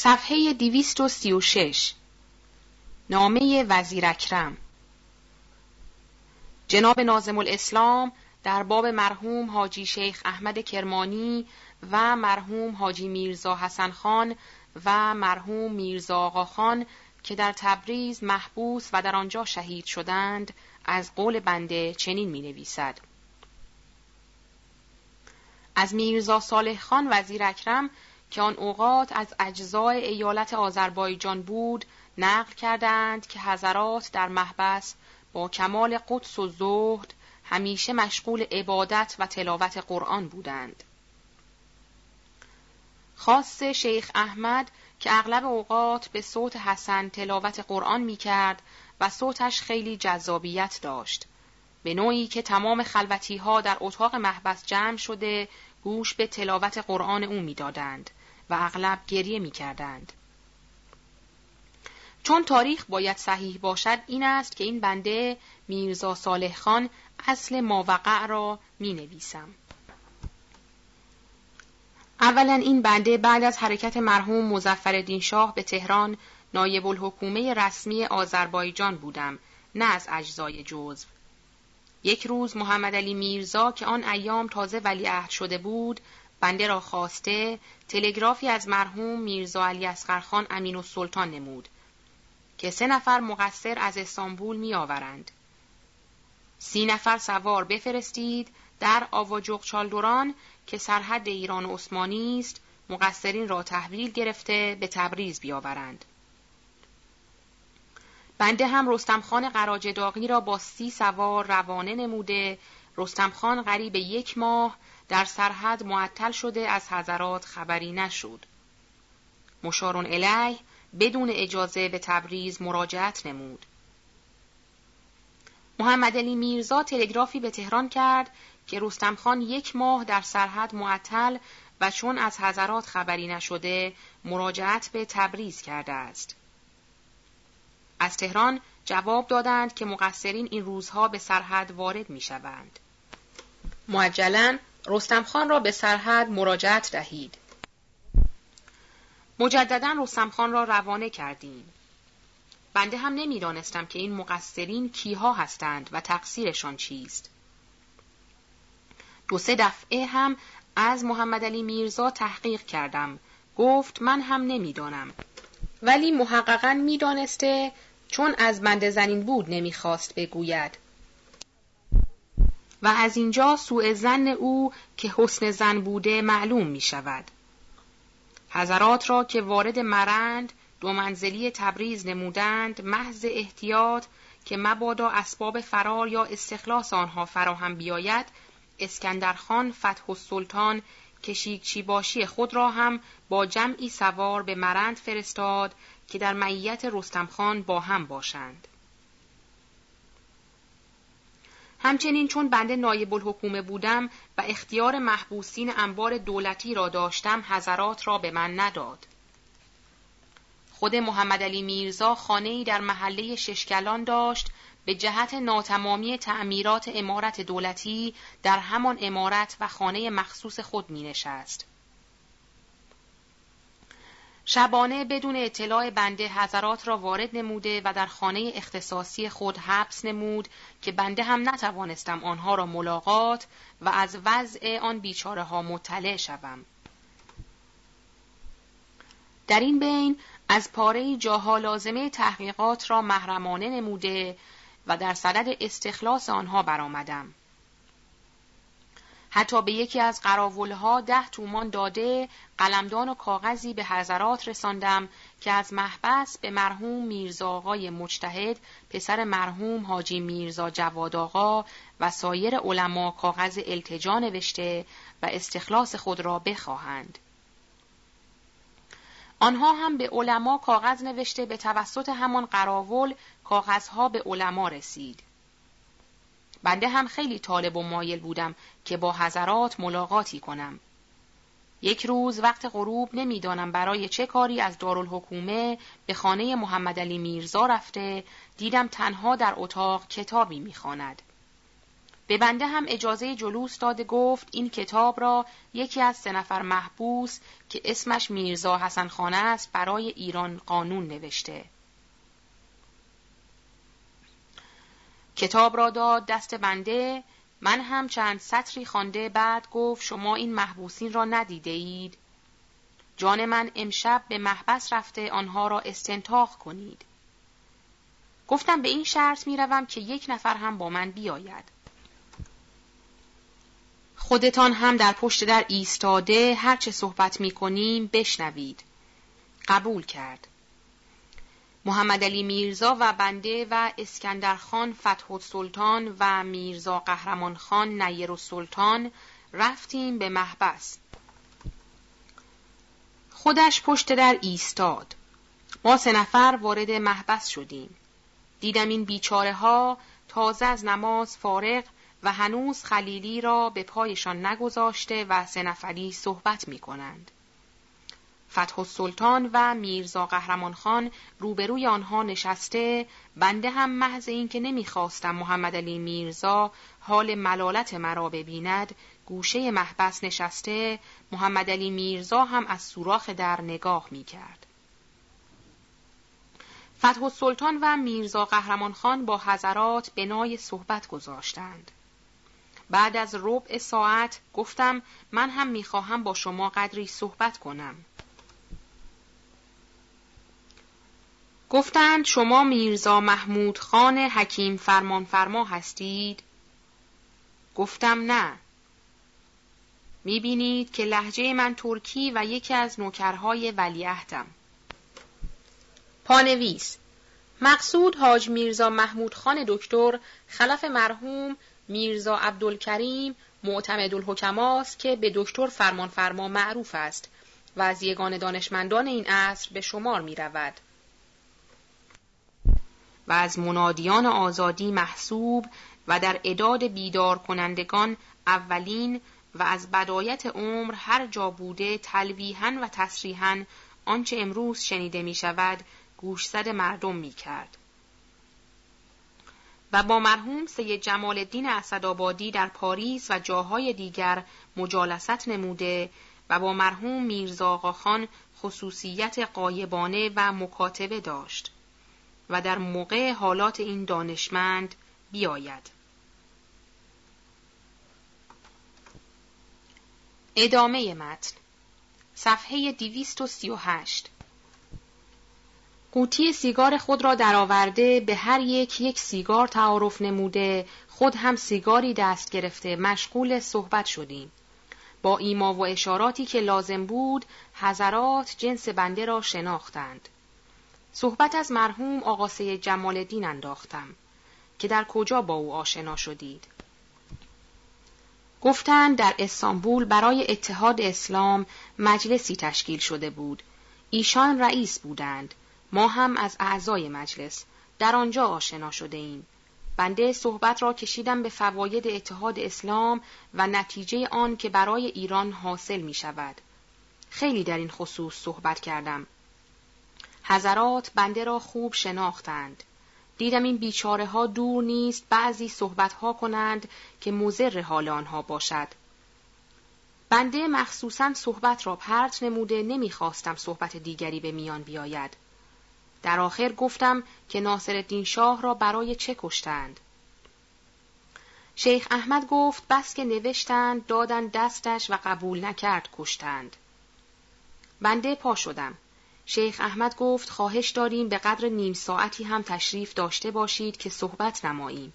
صفحه 236 نامه وزیر اکرم جناب نازم الاسلام در باب مرحوم حاجی شیخ احمد کرمانی و مرحوم حاجی میرزا حسن خان و مرحوم میرزا آقا خان که در تبریز محبوس و در آنجا شهید شدند از قول بنده چنین می نویسد. از میرزا صالح خان وزیر اکرم که آن اوقات از اجزای ایالت آذربایجان بود نقل کردند که حضرات در محبس با کمال قدس و زهد همیشه مشغول عبادت و تلاوت قرآن بودند. خاص شیخ احمد که اغلب اوقات به صوت حسن تلاوت قرآن می کرد و صوتش خیلی جذابیت داشت. به نوعی که تمام خلوتی ها در اتاق محبس جمع شده گوش به تلاوت قرآن او می‌دادند و اغلب گریه می کردند. چون تاریخ باید صحیح باشد این است که این بنده میرزا صالح خان اصل ماوقع را می نویسم. اولا این بنده بعد از حرکت مرحوم مزفر شاه به تهران نایب الحکومه رسمی آذربایجان بودم نه از اجزای جزو یک روز محمد علی میرزا که آن ایام تازه ولیعهد شده بود بنده را خواسته تلگرافی از مرحوم میرزا علی اسقرخان امین و سلطان نمود که سه نفر مقصر از استانبول می آورند. سی نفر سوار بفرستید در آواجوق چالدوران که سرحد ایران و عثمانی است مقصرین را تحویل گرفته به تبریز بیاورند. بنده هم رستمخان قراج داغی را با سی سوار روانه نموده رستمخان قریب یک ماه در سرحد معطل شده از حضرات خبری نشد. مشارون الیه بدون اجازه به تبریز مراجعت نمود. محمد علی میرزا تلگرافی به تهران کرد که رستمخان یک ماه در سرحد معطل و چون از حضرات خبری نشده مراجعت به تبریز کرده است. از تهران جواب دادند که مقصرین این روزها به سرحد وارد می شوند. معجلا رستمخان را به سرحد مراجعت دهید. مجددا رستمخان را روانه کردیم. بنده هم نمی‌دانستم که این مقصرین کیها هستند و تقصیرشان چیست. دو سه دفعه هم از محمد علی میرزا تحقیق کردم. گفت من هم نمی‌دانم. ولی محققا می‌دانسته چون از بنده زنین بود نمی‌خواست بگوید. و از اینجا سوء زن او که حسن زن بوده معلوم می شود. حضرات را که وارد مرند دو منزلی تبریز نمودند محض احتیاط که مبادا اسباب فرار یا استخلاص آنها فراهم بیاید اسکندرخان فتح السلطان کشیکچی باشی خود را هم با جمعی سوار به مرند فرستاد که در معیت رستمخان با هم باشند. همچنین چون بنده نایب الحکومه بودم و اختیار محبوسین انبار دولتی را داشتم حضرات را به من نداد. خود محمد علی میرزا خانه در محله ششکلان داشت به جهت ناتمامی تعمیرات امارت دولتی در همان امارت و خانه مخصوص خود می نشست. شبانه بدون اطلاع بنده حضرات را وارد نموده و در خانه اختصاصی خود حبس نمود که بنده هم نتوانستم آنها را ملاقات و از وضع آن بیچاره ها مطلع شوم. در این بین از پاره جاها لازمه تحقیقات را محرمانه نموده و در صدد استخلاص آنها برآمدم. حتی به یکی از قراولها ده تومان داده قلمدان و کاغذی به حضرات رساندم که از محبس به مرحوم میرزا آقای مجتهد پسر مرحوم حاجی میرزا جواد آقا و سایر علما کاغذ التجا نوشته و استخلاص خود را بخواهند. آنها هم به علما کاغذ نوشته به توسط همان قراول کاغذها به علما رسید. بنده هم خیلی طالب و مایل بودم که با حضرات ملاقاتی کنم. یک روز وقت غروب نمی‌دانم برای چه کاری از دارالحکومه به خانه محمد علی میرزا رفته دیدم تنها در اتاق کتابی می‌خواند. به بنده هم اجازه جلوس داده گفت این کتاب را یکی از سه نفر محبوس که اسمش میرزا حسن خانه است برای ایران قانون نوشته. کتاب را داد دست بنده من هم چند سطری خوانده بعد گفت شما این محبوسین را ندیده اید؟ جان من امشب به محبس رفته آنها را استنتاق کنید. گفتم به این شرط می‌روم که یک نفر هم با من بیاید. خودتان هم در پشت در ایستاده هرچه صحبت می کنیم بشنوید. قبول کرد. محمد علی میرزا و بنده و اسکندرخان فتح سلطان و میرزا قهرمان خان نیر سلطان رفتیم به محبس. خودش پشت در ایستاد. ما سه نفر وارد محبس شدیم. دیدم این بیچاره ها تازه از نماز فارغ و هنوز خلیلی را به پایشان نگذاشته و سه نفری صحبت می کنند. فتح السلطان و میرزا قهرمان خان روبروی آنها نشسته بنده هم محض اینکه نمی‌خواستم محمد علی میرزا حال ملالت مرا ببیند گوشه محبس نشسته محمد علی میرزا هم از سوراخ در نگاه می کرد. فتح السلطان و میرزا قهرمان خان با حضرات بنای صحبت گذاشتند. بعد از ربع ساعت گفتم من هم می‌خواهم با شما قدری صحبت کنم. گفتند شما میرزا محمود خان حکیم فرمان فرما هستید؟ گفتم نه. می‌بینید که لحجه من ترکی و یکی از نوکرهای ولیعهدم. پانویس مقصود حاج میرزا محمود خان دکتر خلف مرحوم میرزا عبدالکریم معتمد الحکماست که به دکتر فرمان فرما معروف است و از یگان دانشمندان این عصر به شمار می رود. و از منادیان آزادی محسوب و در اداد بیدار کنندگان اولین و از بدایت عمر هر جا بوده تلویحا و تصریحا آنچه امروز شنیده می شود گوشزد مردم می کرد. و با مرحوم سید جمال الدین اسدآبادی در پاریس و جاهای دیگر مجالست نموده و با مرحوم میرزا خان خصوصیت قایبانه و مکاتبه داشت و در موقع حالات این دانشمند بیاید. ادامه متن صفحه 238 قوطی سیگار خود را درآورده به هر یک یک سیگار تعارف نموده خود هم سیگاری دست گرفته مشغول صحبت شدیم. با ایما و اشاراتی که لازم بود حضرات جنس بنده را شناختند. صحبت از مرحوم آقا سید جمال الدین انداختم که در کجا با او آشنا شدید گفتند در استانبول برای اتحاد اسلام مجلسی تشکیل شده بود ایشان رئیس بودند ما هم از اعضای مجلس در آنجا آشنا شده ایم. بنده صحبت را کشیدم به فواید اتحاد اسلام و نتیجه آن که برای ایران حاصل می شود. خیلی در این خصوص صحبت کردم. حضرات بنده را خوب شناختند. دیدم این بیچاره ها دور نیست بعضی صحبت ها کنند که مزر حال آنها باشد. بنده مخصوصا صحبت را پرت نموده نمی‌خواستم صحبت دیگری به میان بیاید. در آخر گفتم که ناصر شاه را برای چه کشتند؟ شیخ احمد گفت بس که نوشتند دادن دستش و قبول نکرد کشتند. بنده پا شدم. شیخ احمد گفت خواهش داریم به قدر نیم ساعتی هم تشریف داشته باشید که صحبت نماییم.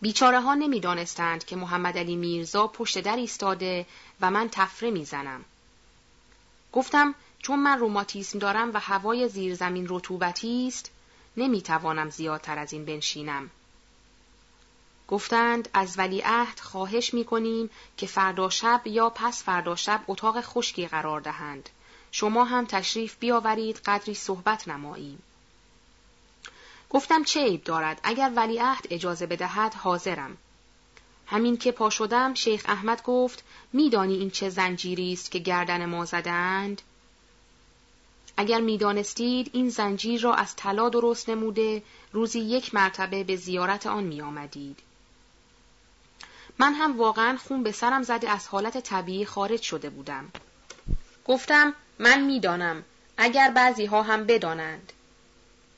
بیچاره ها نمی دانستند که محمد علی میرزا پشت در ایستاده و من تفره می‌زنم. گفتم چون من روماتیسم دارم و هوای زیرزمین رطوبتی است نمی‌توانم زیادتر از این بنشینم گفتند از ولیعهد خواهش می کنیم که فردا شب یا پس فردا شب اتاق خشکی قرار دهند شما هم تشریف بیاورید قدری صحبت نماییم گفتم چه عیب دارد اگر ولیعهد اجازه بدهد حاضرم همین که پا شدم شیخ احمد گفت میدانی این چه زنجیری است که گردن ما زدند اگر می‌دانستید این زنجیر را از طلا درست نموده روزی یک مرتبه به زیارت آن می آمدید. من هم واقعا خون به سرم زده از حالت طبیعی خارج شده بودم. گفتم من می‌دانم اگر بعضی ها هم بدانند.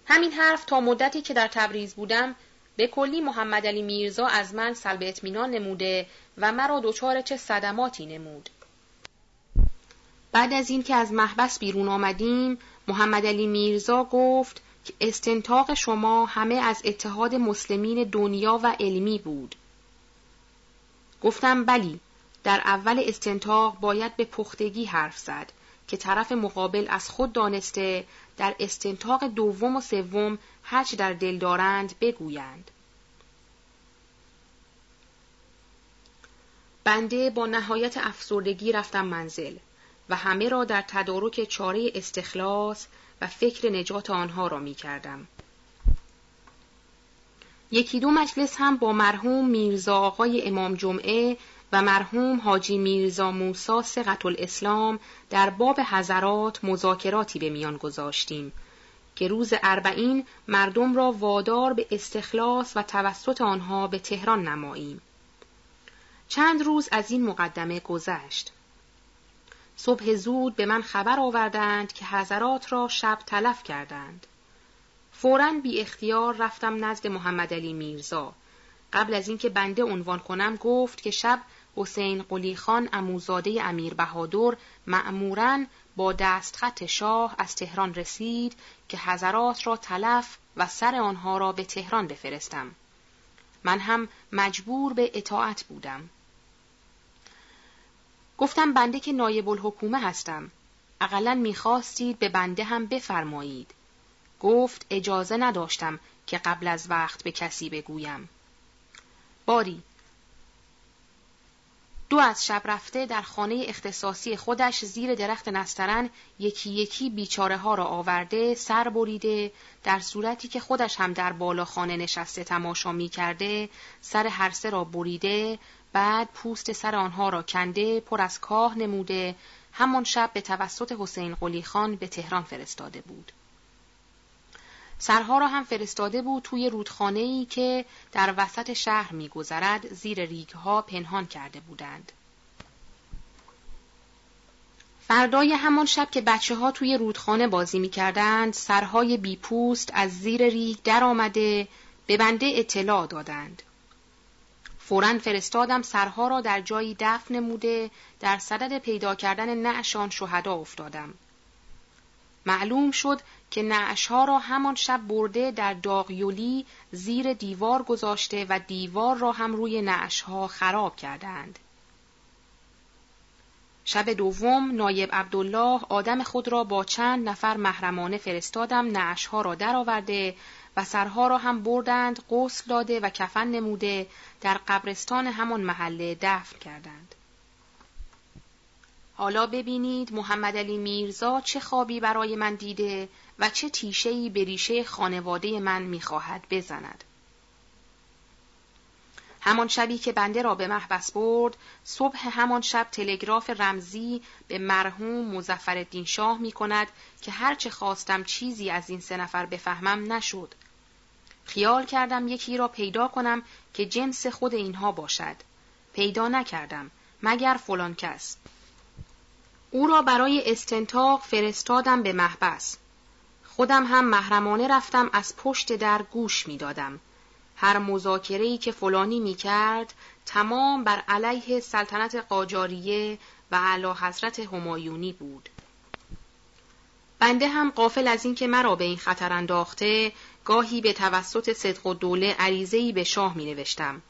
همین حرف تا مدتی که در تبریز بودم به کلی محمد علی میرزا از من سلب اطمینان نموده و مرا دچار چه صدماتی نمود. بعد از اینکه از محبس بیرون آمدیم محمد علی میرزا گفت که استنتاق شما همه از اتحاد مسلمین دنیا و علمی بود. گفتم بلی در اول استنتاق باید به پختگی حرف زد که طرف مقابل از خود دانسته در استنتاق دوم و سوم هرچه در دل دارند بگویند. بنده با نهایت افسردگی رفتم منزل و همه را در تدارک چاره استخلاص و فکر نجات آنها را می کردم. یکی دو مجلس هم با مرحوم میرزا آقای امام جمعه و مرحوم حاجی میرزا موسا سقط الاسلام در باب حضرات مذاکراتی به میان گذاشتیم که روز اربعین مردم را وادار به استخلاص و توسط آنها به تهران نماییم. چند روز از این مقدمه گذشت. صبح زود به من خبر آوردند که حضرات را شب تلف کردند. فورا بی اختیار رفتم نزد محمد علی میرزا. قبل از اینکه بنده عنوان کنم گفت که شب حسین قلی خان اموزاده امیر بهادر معموراً با دستخط شاه از تهران رسید که حضرات را تلف و سر آنها را به تهران بفرستم. من هم مجبور به اطاعت بودم. گفتم بنده که نایب الحکومه هستم. اقلا می‌خواستید به بنده هم بفرمایید. گفت اجازه نداشتم که قبل از وقت به کسی بگویم. باری دو از شب رفته در خانه اختصاصی خودش زیر درخت نسترن یکی یکی بیچاره ها را آورده سر بریده در صورتی که خودش هم در بالا خانه نشسته تماشا می کرده سر هر سه را بریده بعد پوست سر آنها را کنده پر از کاه نموده همان شب به توسط حسین قلی خان به تهران فرستاده بود. سرها را هم فرستاده بود توی رودخانه ای که در وسط شهر میگذرد زیر ریگها پنهان کرده بودند. فردای همان شب که بچه ها توی رودخانه بازی می کردند، سرهای بیپوست از زیر ریگ در آمده به بنده اطلاع دادند. فورا فرستادم سرها را در جایی دفن نموده در صدد پیدا کردن نعشان شهدا افتادم. معلوم شد که نعشها را همان شب برده در داغیولی زیر دیوار گذاشته و دیوار را هم روی نعشها خراب کردند. شب دوم نایب عبدالله آدم خود را با چند نفر محرمانه فرستادم نعشها را درآورده و سرها را هم بردند غسل داده و کفن نموده در قبرستان همان محله دفن کردند. حالا ببینید محمد علی میرزا چه خوابی برای من دیده و چه تیشهی به ریشه خانواده من می‌خواهد بزند. همان شبی که بنده را به محبس برد، صبح همان شب تلگراف رمزی به مرحوم مزفر شاه می کند که هرچه خواستم چیزی از این سه نفر بفهمم نشد. خیال کردم یکی را پیدا کنم که جنس خود اینها باشد. پیدا نکردم مگر فلان کس. او را برای استنتاق فرستادم به محبس. خودم هم محرمانه رفتم از پشت در گوش می دادم. هر مذاکره‌ای که فلانی می کرد تمام بر علیه سلطنت قاجاریه و علا حضرت همایونی بود. بنده هم قافل از اینکه مرا به این خطر انداخته گاهی به توسط صدق و دوله عریضه‌ای به شاه می نوشتم.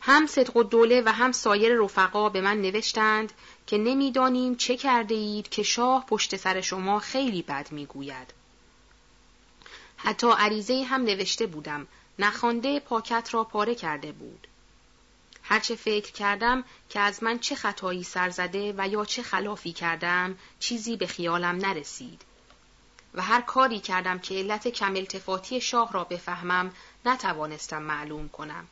هم صدق و دوله و هم سایر رفقا به من نوشتند که نمی‌دانیم چه کرده اید که شاه پشت سر شما خیلی بد می‌گوید. حتی عریضه هم نوشته بودم نخوانده پاکت را پاره کرده بود. هرچه فکر کردم که از من چه خطایی سر زده و یا چه خلافی کردم چیزی به خیالم نرسید. و هر کاری کردم که علت کم التفاتی شاه را بفهمم نتوانستم معلوم کنم.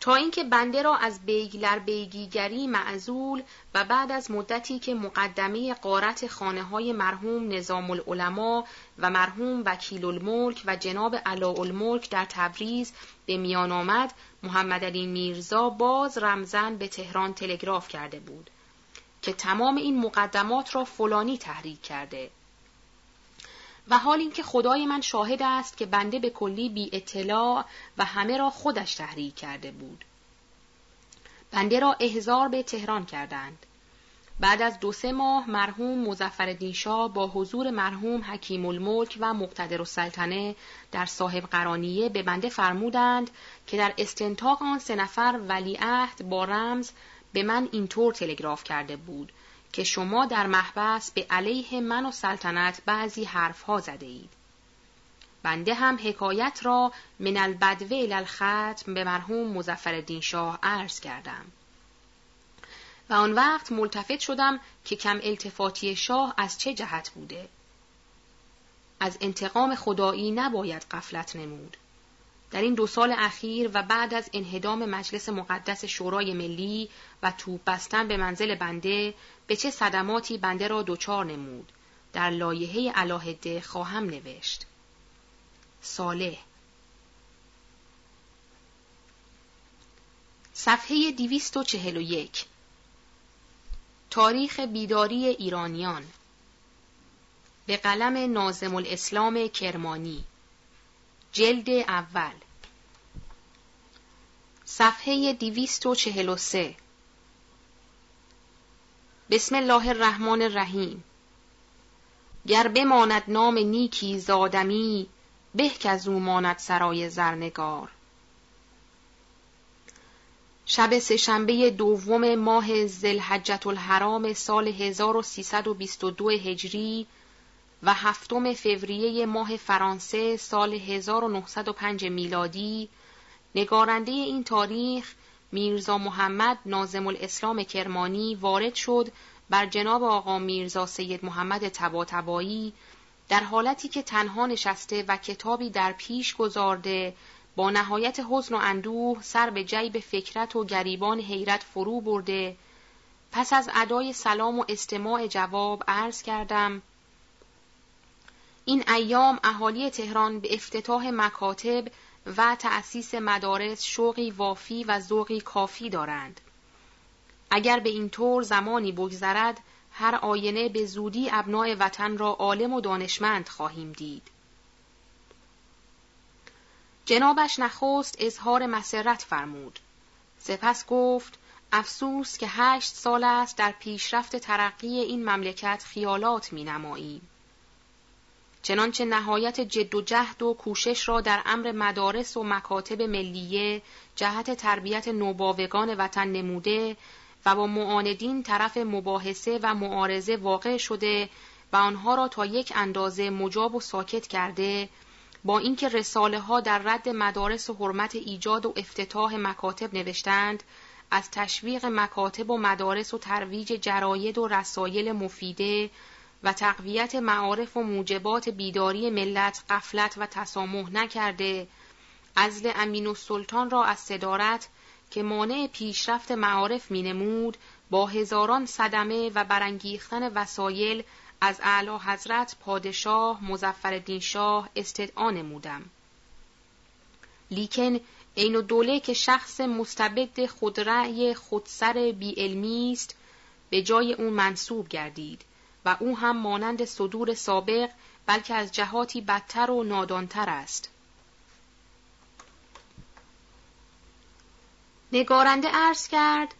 تا اینکه بنده را از بیگلر بیگیگری معزول و بعد از مدتی که مقدمه قارت خانه های مرحوم نظام العلماء و مرحوم وکیل الملک و جناب علا الملک در تبریز به میان آمد محمد علی میرزا باز رمزن به تهران تلگراف کرده بود که تمام این مقدمات را فلانی تحریک کرده. و حال اینکه خدای من شاهد است که بنده به کلی بی اطلاع و همه را خودش تحریک کرده بود. بنده را احضار به تهران کردند. بعد از دو سه ماه مرحوم مزفر شاه با حضور مرحوم حکیم الملک و مقتدر السلطنه در صاحب قرانیه به بنده فرمودند که در استنتاق آن سه نفر ولیعهد با رمز به من اینطور تلگراف کرده بود که شما در محبس به علیه من و سلطنت بعضی حرفها زده اید. بنده هم حکایت را من البدوه الختم به مرحوم مزفر شاه عرض کردم. و آن وقت ملتفت شدم که کم التفاتی شاه از چه جهت بوده. از انتقام خدایی نباید قفلت نمود. در این دو سال اخیر و بعد از انهدام مجلس مقدس شورای ملی و توپ بستن به منزل بنده به چه صدماتی بنده را دچار نمود؟ در لایحه علاهده خواهم نوشت. صالح صفحه 241 تاریخ بیداری ایرانیان. به قلم نازم الاسلام کرمانی. جلد اول. صفحه 243 بسم الله الرحمن الرحیم. گر بماند نام نیکی زادمی به که از او ماند سرای زرنگار. شب سهشنبه دوم ماه زلحجت الحرام سال 1322 هجری و هفتم فوریه ماه فرانسه سال 1905 میلادی نگارنده این تاریخ میرزا محمد نازم الاسلام کرمانی وارد شد بر جناب آقا میرزا سید محمد تباتبایی در حالتی که تنها نشسته و کتابی در پیش گذارده با نهایت حزن و اندوه سر به جیب فکرت و گریبان حیرت فرو برده. پس از ادای سلام و استماع جواب عرض کردم این ایام اهالی تهران به افتتاح مکاتب و تأسیس مدارس شوقی وافی و ذوقی کافی دارند. اگر به این طور زمانی بگذرد هر آینه به زودی ابنای وطن را عالم و دانشمند خواهیم دید. جنابش نخست اظهار مسرت فرمود. سپس گفت افسوس که هشت سال است در پیشرفت ترقی این مملکت خیالات می نماییم. چنانچه نهایت جد و جهد و کوشش را در امر مدارس و مکاتب ملیه جهت تربیت نوباوگان وطن نموده و با معاندین طرف مباحثه و معارضه واقع شده و آنها را تا یک اندازه مجاب و ساکت کرده با اینکه رساله ها در رد مدارس و حرمت ایجاد و افتتاح مکاتب نوشتند از تشویق مکاتب و مدارس و ترویج جراید و رسایل مفیده و تقویت معارف و موجبات بیداری ملت قفلت و تسامح نکرده. ازل امین و سلطان را از صدارت که مانع پیشرفت معارف مینمود با هزاران صدمه و برانگیختن وسایل از اعلی حضرت پادشاه مزفر شاه استدعا نمودم. لیکن عین و دوله که شخص مستبد خودرأی خودسر بی است به جای اون منصوب گردید. و او هم مانند صدور سابق بلکه از جهاتی بدتر و نادانتر است. نگارنده عرض کرد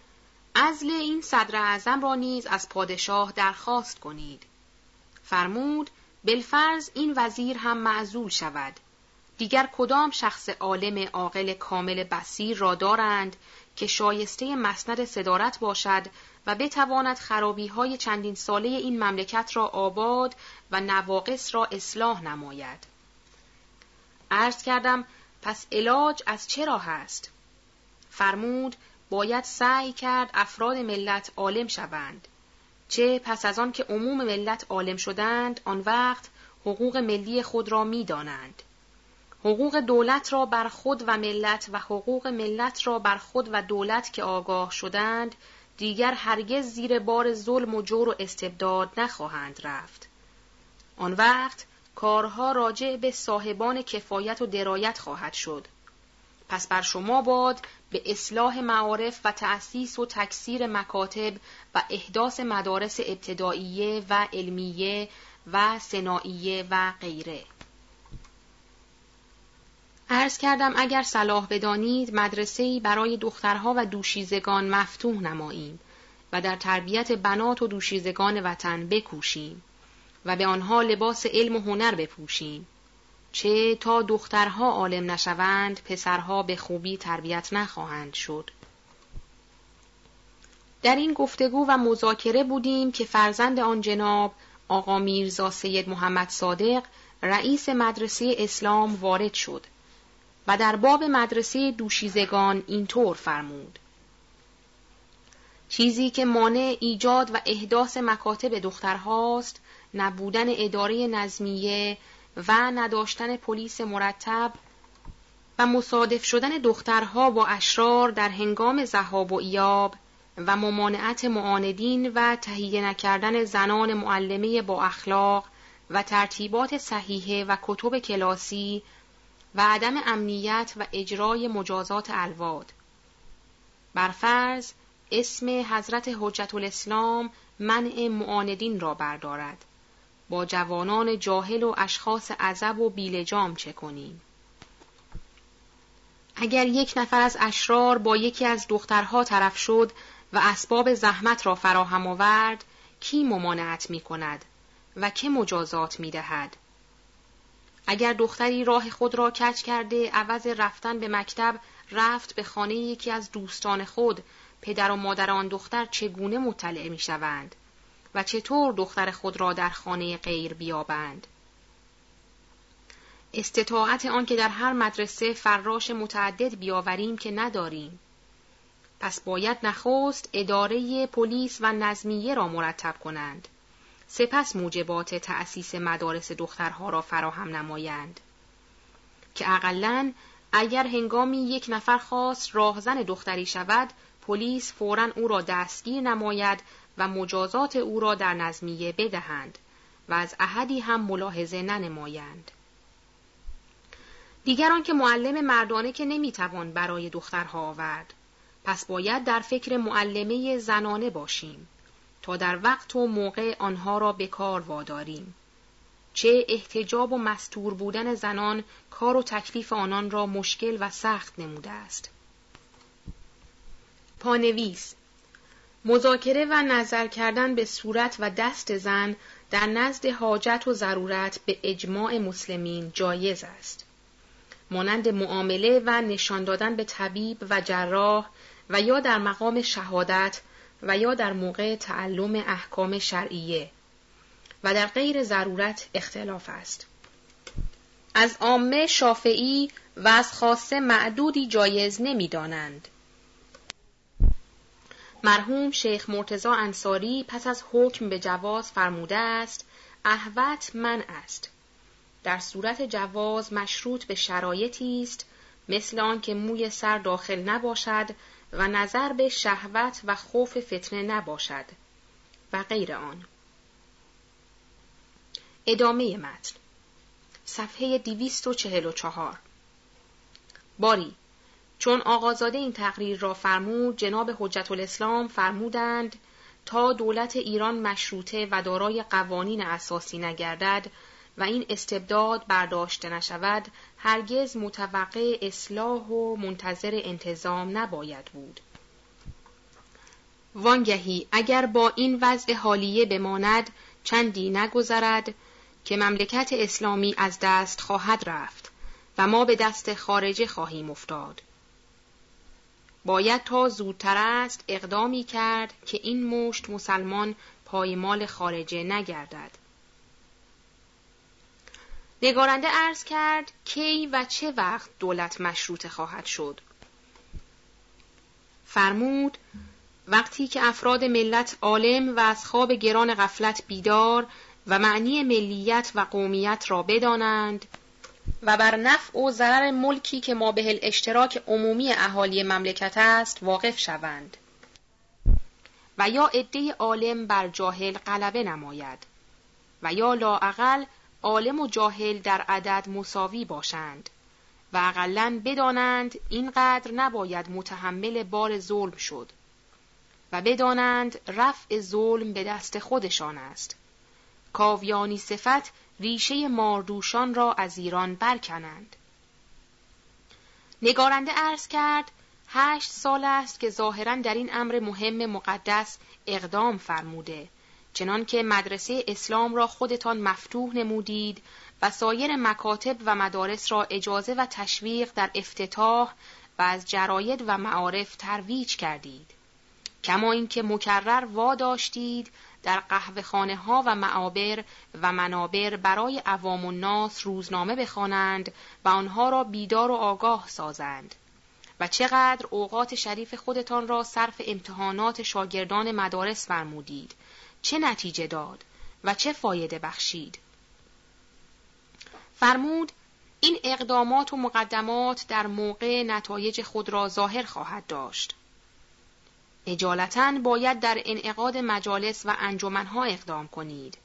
ازل این صدر اعظم را نیز از پادشاه درخواست کنید. فرمود بالفرض این وزیر هم معزول شود. دیگر کدام شخص عالم عاقل کامل بسیر را دارند که شایسته مسند صدارت باشد و بتواند خرابی های چندین ساله این مملکت را آباد و نواقص را اصلاح نماید. عرض کردم پس علاج از چرا هست؟ فرمود باید سعی کرد افراد ملت عالم شوند. چه پس از آن که عموم ملت عالم شدند آن وقت حقوق ملی خود را می دانند. حقوق دولت را بر خود و ملت و حقوق ملت را بر خود و دولت که آگاه شدند دیگر هرگز زیر بار ظلم و جور و استبداد نخواهند رفت. آن وقت کارها راجع به صاحبان کفایت و درایت خواهد شد. پس بر شما باد به اصلاح معارف و تأسیس و تکثیر مکاتب و احداث مدارس ابتداییه و علمیه و سنائیه و غیره. عرض کردم اگر صلاح بدانید مدرسه‌ای برای دخترها و دوشیزگان مفتوح نماییم و در تربیت بنات و دوشیزگان وطن بکوشیم و به آنها لباس علم و هنر بپوشیم. چه تا دخترها عالم نشوند پسرها به خوبی تربیت نخواهند شد. در این گفتگو و مذاکره بودیم که فرزند آن جناب آقا میرزا سید محمد صادق رئیس مدرسه اسلام وارد شد. و در باب مدرسه دوشیزگان اینطور فرمود. چیزی که مانع ایجاد و احداث مکاتب دخترهاست نبودن اداره نظمیه و نداشتن پلیس مرتب و مصادف شدن دخترها با اشرار در هنگام زهاب و ایاب و ممانعت معاندین و تهیه نکردن زنان معلمه با اخلاق و ترتیبات صحیحه و کتب کلاسی و عدم امنیت و اجرای مجازات الواد. برفرض اسم حضرت حجت الاسلام منع معاندین را بردارد. با جوانان جاهل و اشخاص عذب و بیلجام چه کنیم؟ اگر یک نفر از اشرار با یکی از دخترها طرف شد و اسباب زحمت را فراهم آورد کی ممانعت می کند و که مجازات می دهد اگر دختری راه خود را کچ کرده عوض رفتن به مکتب رفت به خانه یکی از دوستان خود پدر و مادر آن دختر چگونه مطلع می شوند؟ و چطور دختر خود را در خانه غیر بیابند؟ استطاعت آن که در هر مدرسه فراش متعدد بیاوریم که نداریم. پس باید نخست اداره پلیس و نظمیه را مرتب کنند. سپس موجبات تأسیس مدارس دخترها را فراهم نمایند که اقلا اگر هنگامی یک نفر خاص راهزن دختری شود پلیس فورا او را دستگیر نماید و مجازات او را در نظمیه بدهند و از احدی هم ملاحظه ننمایند. دیگران که معلم مردانه که نمی‌توان برای دخترها آورد. پس باید در فکر معلمه زنانه باشیم. تا در وقت و موقع آنها را به کار واداریم چه احتجاب و مستور بودن زنان کار و تکلیف آنان را مشکل و سخت نموده است پانویس مذاکره و نظر کردن به صورت و دست زن در نزد حاجت و ضرورت به اجماع مسلمین جایز است. مانند معامله و نشان دادن به طبیب و جراح و یا در مقام شهادت و یا در موقع تعلم احکام شرعیه و در غیر ضرورت اختلاف است. از عامه شافعی و از خاصه معدودی جایز نمی‌دانند. مرحوم شیخ مرتزا انصاری پس از حکم به جواز فرموده است احوت من است در صورت جواز مشروط به شرایطی است مثل آن که موی سر داخل نباشد و نظر به شهوت و خوف فتنه نباشد و غیر آن. ادامه متن. صفحه 244 باری چون آقازاده این تقریر را فرمود جناب حجت الاسلام فرمودند تا دولت ایران مشروطه و دارای قوانین اساسی نگردد و این استبداد برداشته نشود هرگز متوقع اصلاح و منتظر انتظام نباید بود وانگهی اگر با این وضع حالیه بماند چندی نگذرد که مملکت اسلامی از دست خواهد رفت و ما به دست خارجه خواهیم افتاد باید تا زودتر است اقدامی کرد که این مشت مسلمان پایمال خارجه نگردد. نگارنده عرض کرد کی و چه وقت دولت مشروط خواهد شد. فرمود وقتی که افراد ملت عالم و از خواب گران غفلت بیدار و معنی ملیت و قومیت را بدانند و بر نفع و ضرر ملکی که ما به اشتراک عمومی اهالی مملکت است واقف شوند و یا عده عالم بر جاهل غلبه نماید و یا لاعقل عالم و جاهل در عدد مساوی باشند و اقلا بدانند اینقدر نباید متحمل بار ظلم شد و بدانند رفع ظلم به دست خودشان است. کاویانی صفت ریشه ماردوشان را از ایران برکنند. نگارنده عرض کرد هشت سال است که ظاهرا در این امر مهم مقدس اقدام فرموده. چنان که مدرسه اسلام را خودتان مفتوح نمودید و سایر مکاتب و مدارس را اجازه و تشویق در افتتاح و از جراید و معارف ترویج کردید. کما اینکه مکرر واداشتید در قهوه ها و معابر و منابر برای عوام الناس روزنامه بخوانند و آنها را بیدار و آگاه سازند. و چقدر اوقات شریف خودتان را صرف امتحانات شاگردان مدارس فرمودید. چه نتیجه داد و چه فایده بخشید. فرمود این اقدامات و مقدمات در موقع نتایج خود را ظاهر خواهد داشت. اجالتا باید در انعقاد مجالس و انجمنها اقدام کنید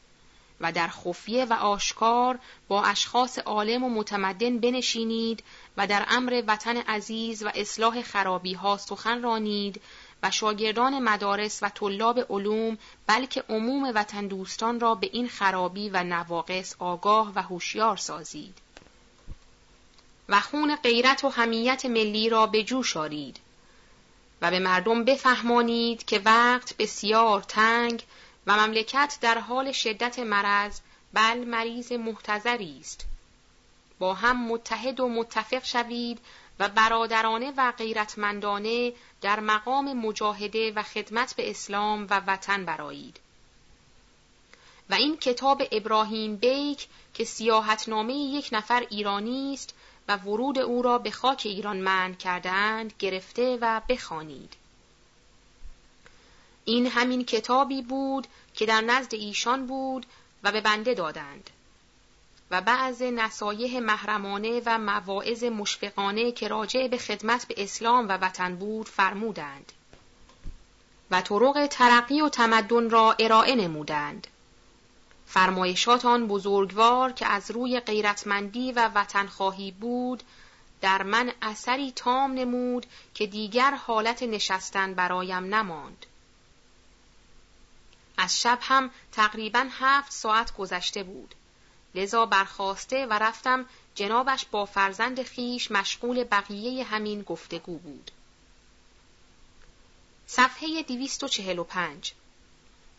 و در خفیه و آشکار با اشخاص عالم و متمدن بنشینید و در امر وطن عزیز و اصلاح خرابی ها سخن رانید و شاگردان مدارس و طلاب علوم بلکه عموم وطن دوستان را به این خرابی و نواقص آگاه و هوشیار سازید. و خون غیرت و همیت ملی را به جوش آرید و به مردم بفهمانید که وقت بسیار تنگ و مملکت در حال شدت مرض بل مریض محتضری است. با هم متحد و متفق شوید و برادرانه و غیرتمندانه در مقام مجاهده و خدمت به اسلام و وطن برایید و این کتاب ابراهیم بیک که سیاحتنامه یک نفر ایرانی است و ورود او را به خاک ایران من کردند گرفته و بخوانید. این همین کتابی بود که در نزد ایشان بود و به بنده دادند و بعض نصایح محرمانه و مواعظ مشفقانه که راجع به خدمت به اسلام و وطن بود فرمودند و طرق ترقی و تمدن را ارائه نمودند فرمایشات آن بزرگوار که از روی غیرتمندی و وطنخواهی بود در من اثری تام نمود که دیگر حالت نشستن برایم نماند. از شب هم تقریبا هفت ساعت گذشته بود. لذا برخواسته و رفتم جنابش با فرزند خیش مشغول بقیه همین گفتگو بود. صفحه 245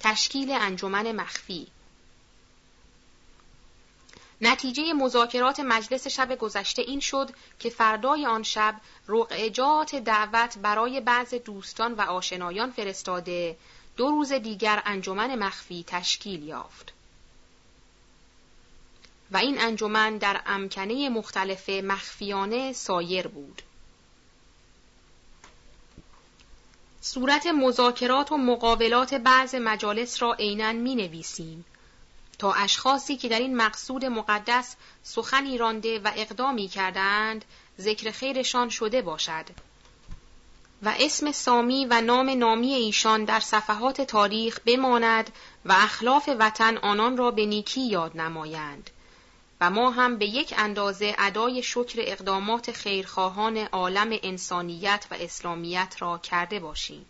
تشکیل انجمن مخفی نتیجه مذاکرات مجلس شب گذشته این شد که فردای آن شب رقعجات دعوت برای بعض دوستان و آشنایان فرستاده دو روز دیگر انجمن مخفی تشکیل یافت. و این انجمن در امکنه مختلف مخفیانه سایر بود. صورت مذاکرات و مقابلات بعض مجالس را عینا می نویسیم تا اشخاصی که در این مقصود مقدس سخنی رانده و اقدامی کردند ذکر خیرشان شده باشد و اسم سامی و نام نامی ایشان در صفحات تاریخ بماند و اخلاف وطن آنان را به نیکی یاد نمایند و ما هم به یک اندازه ادای شکر اقدامات خیرخواهان عالم انسانیت و اسلامیت را کرده باشیم.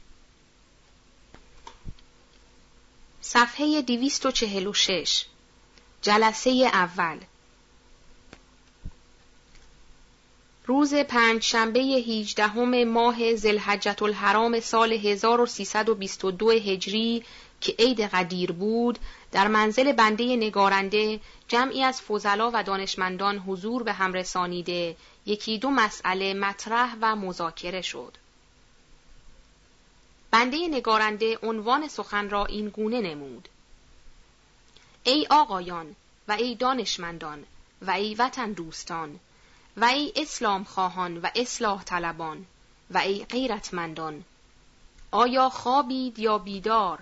صفحه 246 جلسه اول روز پنج شنبه 18 ماه زلحجت الحرام سال 1322 هجری که عید قدیر بود در منزل بنده نگارنده جمعی از فضلا و دانشمندان حضور به هم رسانیده یکی دو مسئله مطرح و مذاکره شد. بنده نگارنده عنوان سخن را این گونه نمود. ای آقایان و ای دانشمندان و ای وطن دوستان و ای اسلام خواهان و اصلاح طلبان و ای غیرتمندان آیا خوابید یا بیدار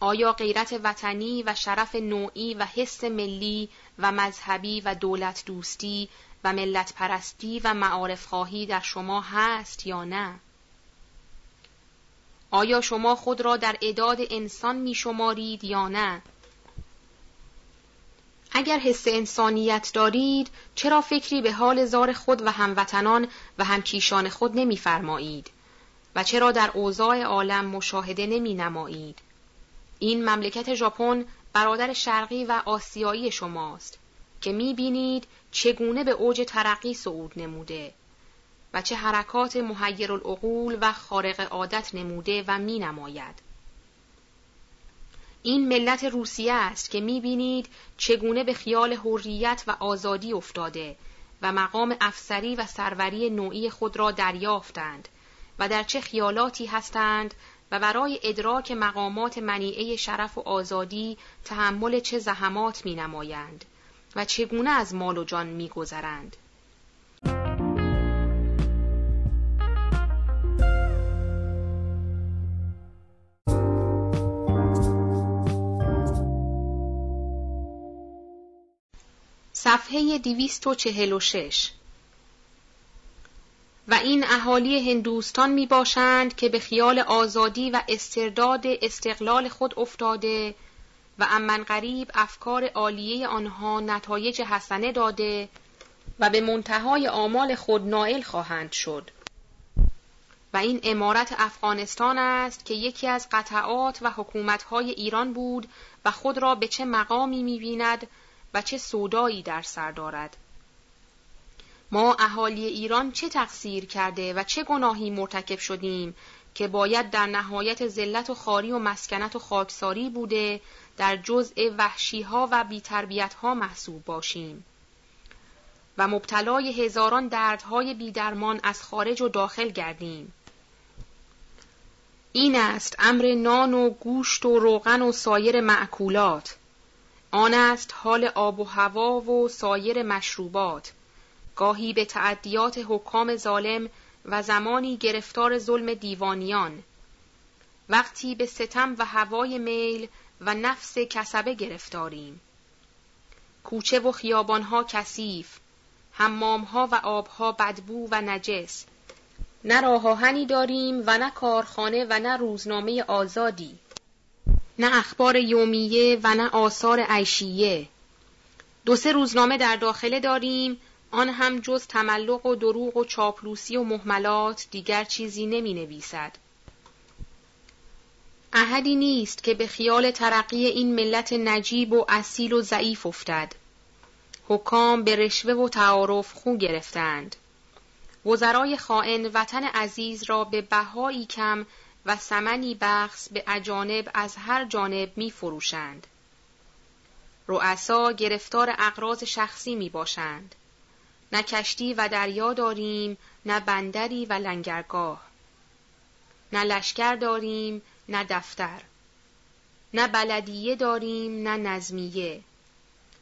آیا غیرت وطنی و شرف نوعی و حس ملی و مذهبی و دولت دوستی و ملت پرستی و معارف خواهی در شما هست یا نه؟ آیا شما خود را در اداد انسان می شمارید یا نه؟ اگر حس انسانیت دارید چرا فکری به حال زار خود و هموطنان و همکیشان خود نمیفرمایید و چرا در اوضاع عالم مشاهده نمی نمایید؟ این مملکت ژاپن برادر شرقی و آسیایی شماست که می بینید چگونه به اوج ترقی صعود نموده و چه حرکات محیر العقول و خارق عادت نموده و می نماید. این ملت روسیه است که می بینید چگونه به خیال حریت و آزادی افتاده و مقام افسری و سروری نوعی خود را دریافتند و در چه خیالاتی هستند و برای ادراک مقامات منیعه شرف و آزادی تحمل چه زحمات می نمایند و چگونه از مال و جان می گذرند. صفحه 246 و این اهالی هندوستان می باشند که به خیال آزادی و استرداد استقلال خود افتاده و امن قریب افکار عالیه آنها نتایج حسنه داده و به منتهای آمال خود نائل خواهند شد. و این امارت افغانستان است که یکی از قطعات و حکومتهای ایران بود و خود را به چه مقامی می‌بیند و چه سودایی در سر دارد. ما اهالی ایران چه تقصیر کرده و چه گناهی مرتکب شدیم که باید در نهایت ذلت و خاری و مسکنت و خاکساری بوده در جزء وحشیها و بیتربیتها محسوب باشیم. و مبتلای هزاران دردهای بیدرمان از خارج و داخل گردیم. این است امر نان و گوشت و روغن و سایر معکولات. آن است حال آب و هوا و سایر مشروبات. گاهی به تعدیات حکام ظالم و زمانی گرفتار ظلم دیوانیان. وقتی به ستم و هوای میل و نفس کسبه گرفتاریم. کوچه و خیابانها کثیف حمامها و آبها بدبو و نجس. نه راهانی داریم و نه کارخانه و نه روزنامه آزادی. نه اخبار یومیه و نه آثار عیشیه. دو سه روزنامه در داخله داریم آن هم جز تملق و دروغ و چاپلوسی و محملات دیگر چیزی نمی نویسد. احدی نیست که به خیال ترقی این ملت نجیب و اصیل و ضعیف افتد. حکام به رشوه و تعارف خو گرفتند. وزرای خائن وطن عزیز را به بهایی کم و سمنی بخص به اجانب از هر جانب می فروشند. رؤسا گرفتار اقراض شخصی می باشند. نه کشتی و دریا داریم نه بندری و لنگرگاه. نه لشکر داریم نه دفتر. نه بلدیه داریم نه نظمیه.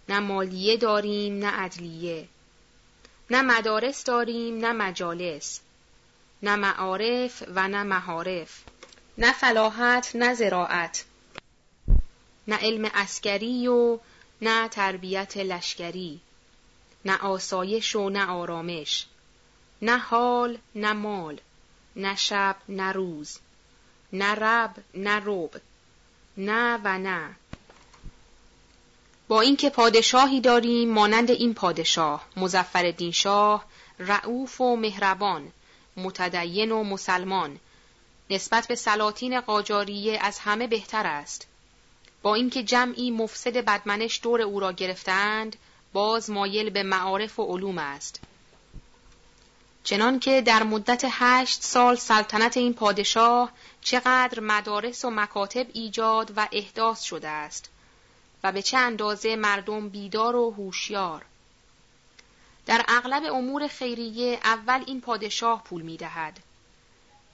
نه مالیه داریم نه عدلیه. نه مدارس داریم نه مجالس. نه معارف و نه مهارف. نه فلاحت نه زراعت. نه علم اسکری و نه تربیت لشکری. نه آسایش و نه آرامش. نه حال نه مال. نه شب نه روز. نه رب نه رب. نه و نه. با اینکه پادشاهی داریم مانند این پادشاه مزفر شاه رعوف و مهربان متدین و مسلمان نسبت به سلاطین قاجاریه از همه بهتر است. با اینکه جمعی مفسد بدمنش دور او را گرفتند باز مایل به معارف و علوم است. چنان که در مدت هشت سال سلطنت این پادشاه چقدر مدارس و مکاتب ایجاد و احداث شده است و به چه اندازه مردم بیدار و هوشیار. در اغلب امور خیریه اول این پادشاه پول می دهد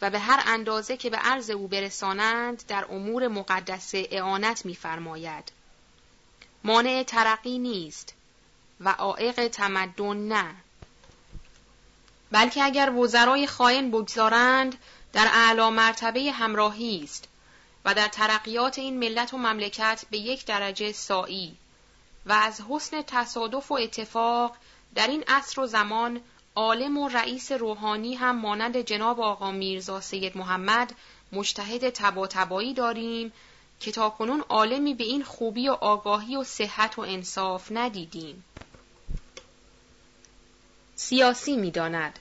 و به هر اندازه که به عرض او برسانند در امور مقدسه اعانت می‌فرماید. مانع ترقی نیست. و عائق تمدن نه. بلکه اگر وزرای خائن بگذارند در اعلی مرتبه همراهی است و در ترقیات این ملت و مملکت به یک درجه سایی و از حسن تصادف و اتفاق در این عصر و زمان عالم و رئیس روحانی هم مانند جناب آقا میرزا سید محمد مجتهد تبا تبایی داریم که تاکنون عالمی به این خوبی و آگاهی و صحت و انصاف ندیدیم. سیاسی می‌داند.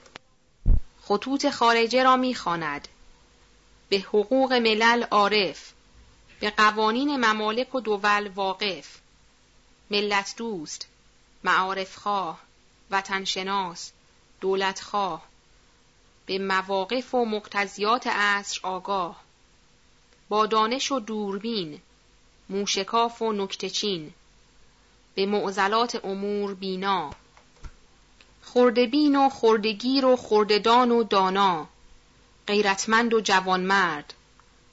خطوط خارجه را می‌خواند. به حقوق ملل عارف. به قوانین ممالک و دول واقف. ملت دوست معارف خواه وطنشناس دولت خواه به مواقف و مقتضیات عصر آگاه. با دانش و دوربین موشکاف و نکتچین به معضلات امور بینا. خردبین و خردگیر و خرددان و دانا غیرتمند و جوانمرد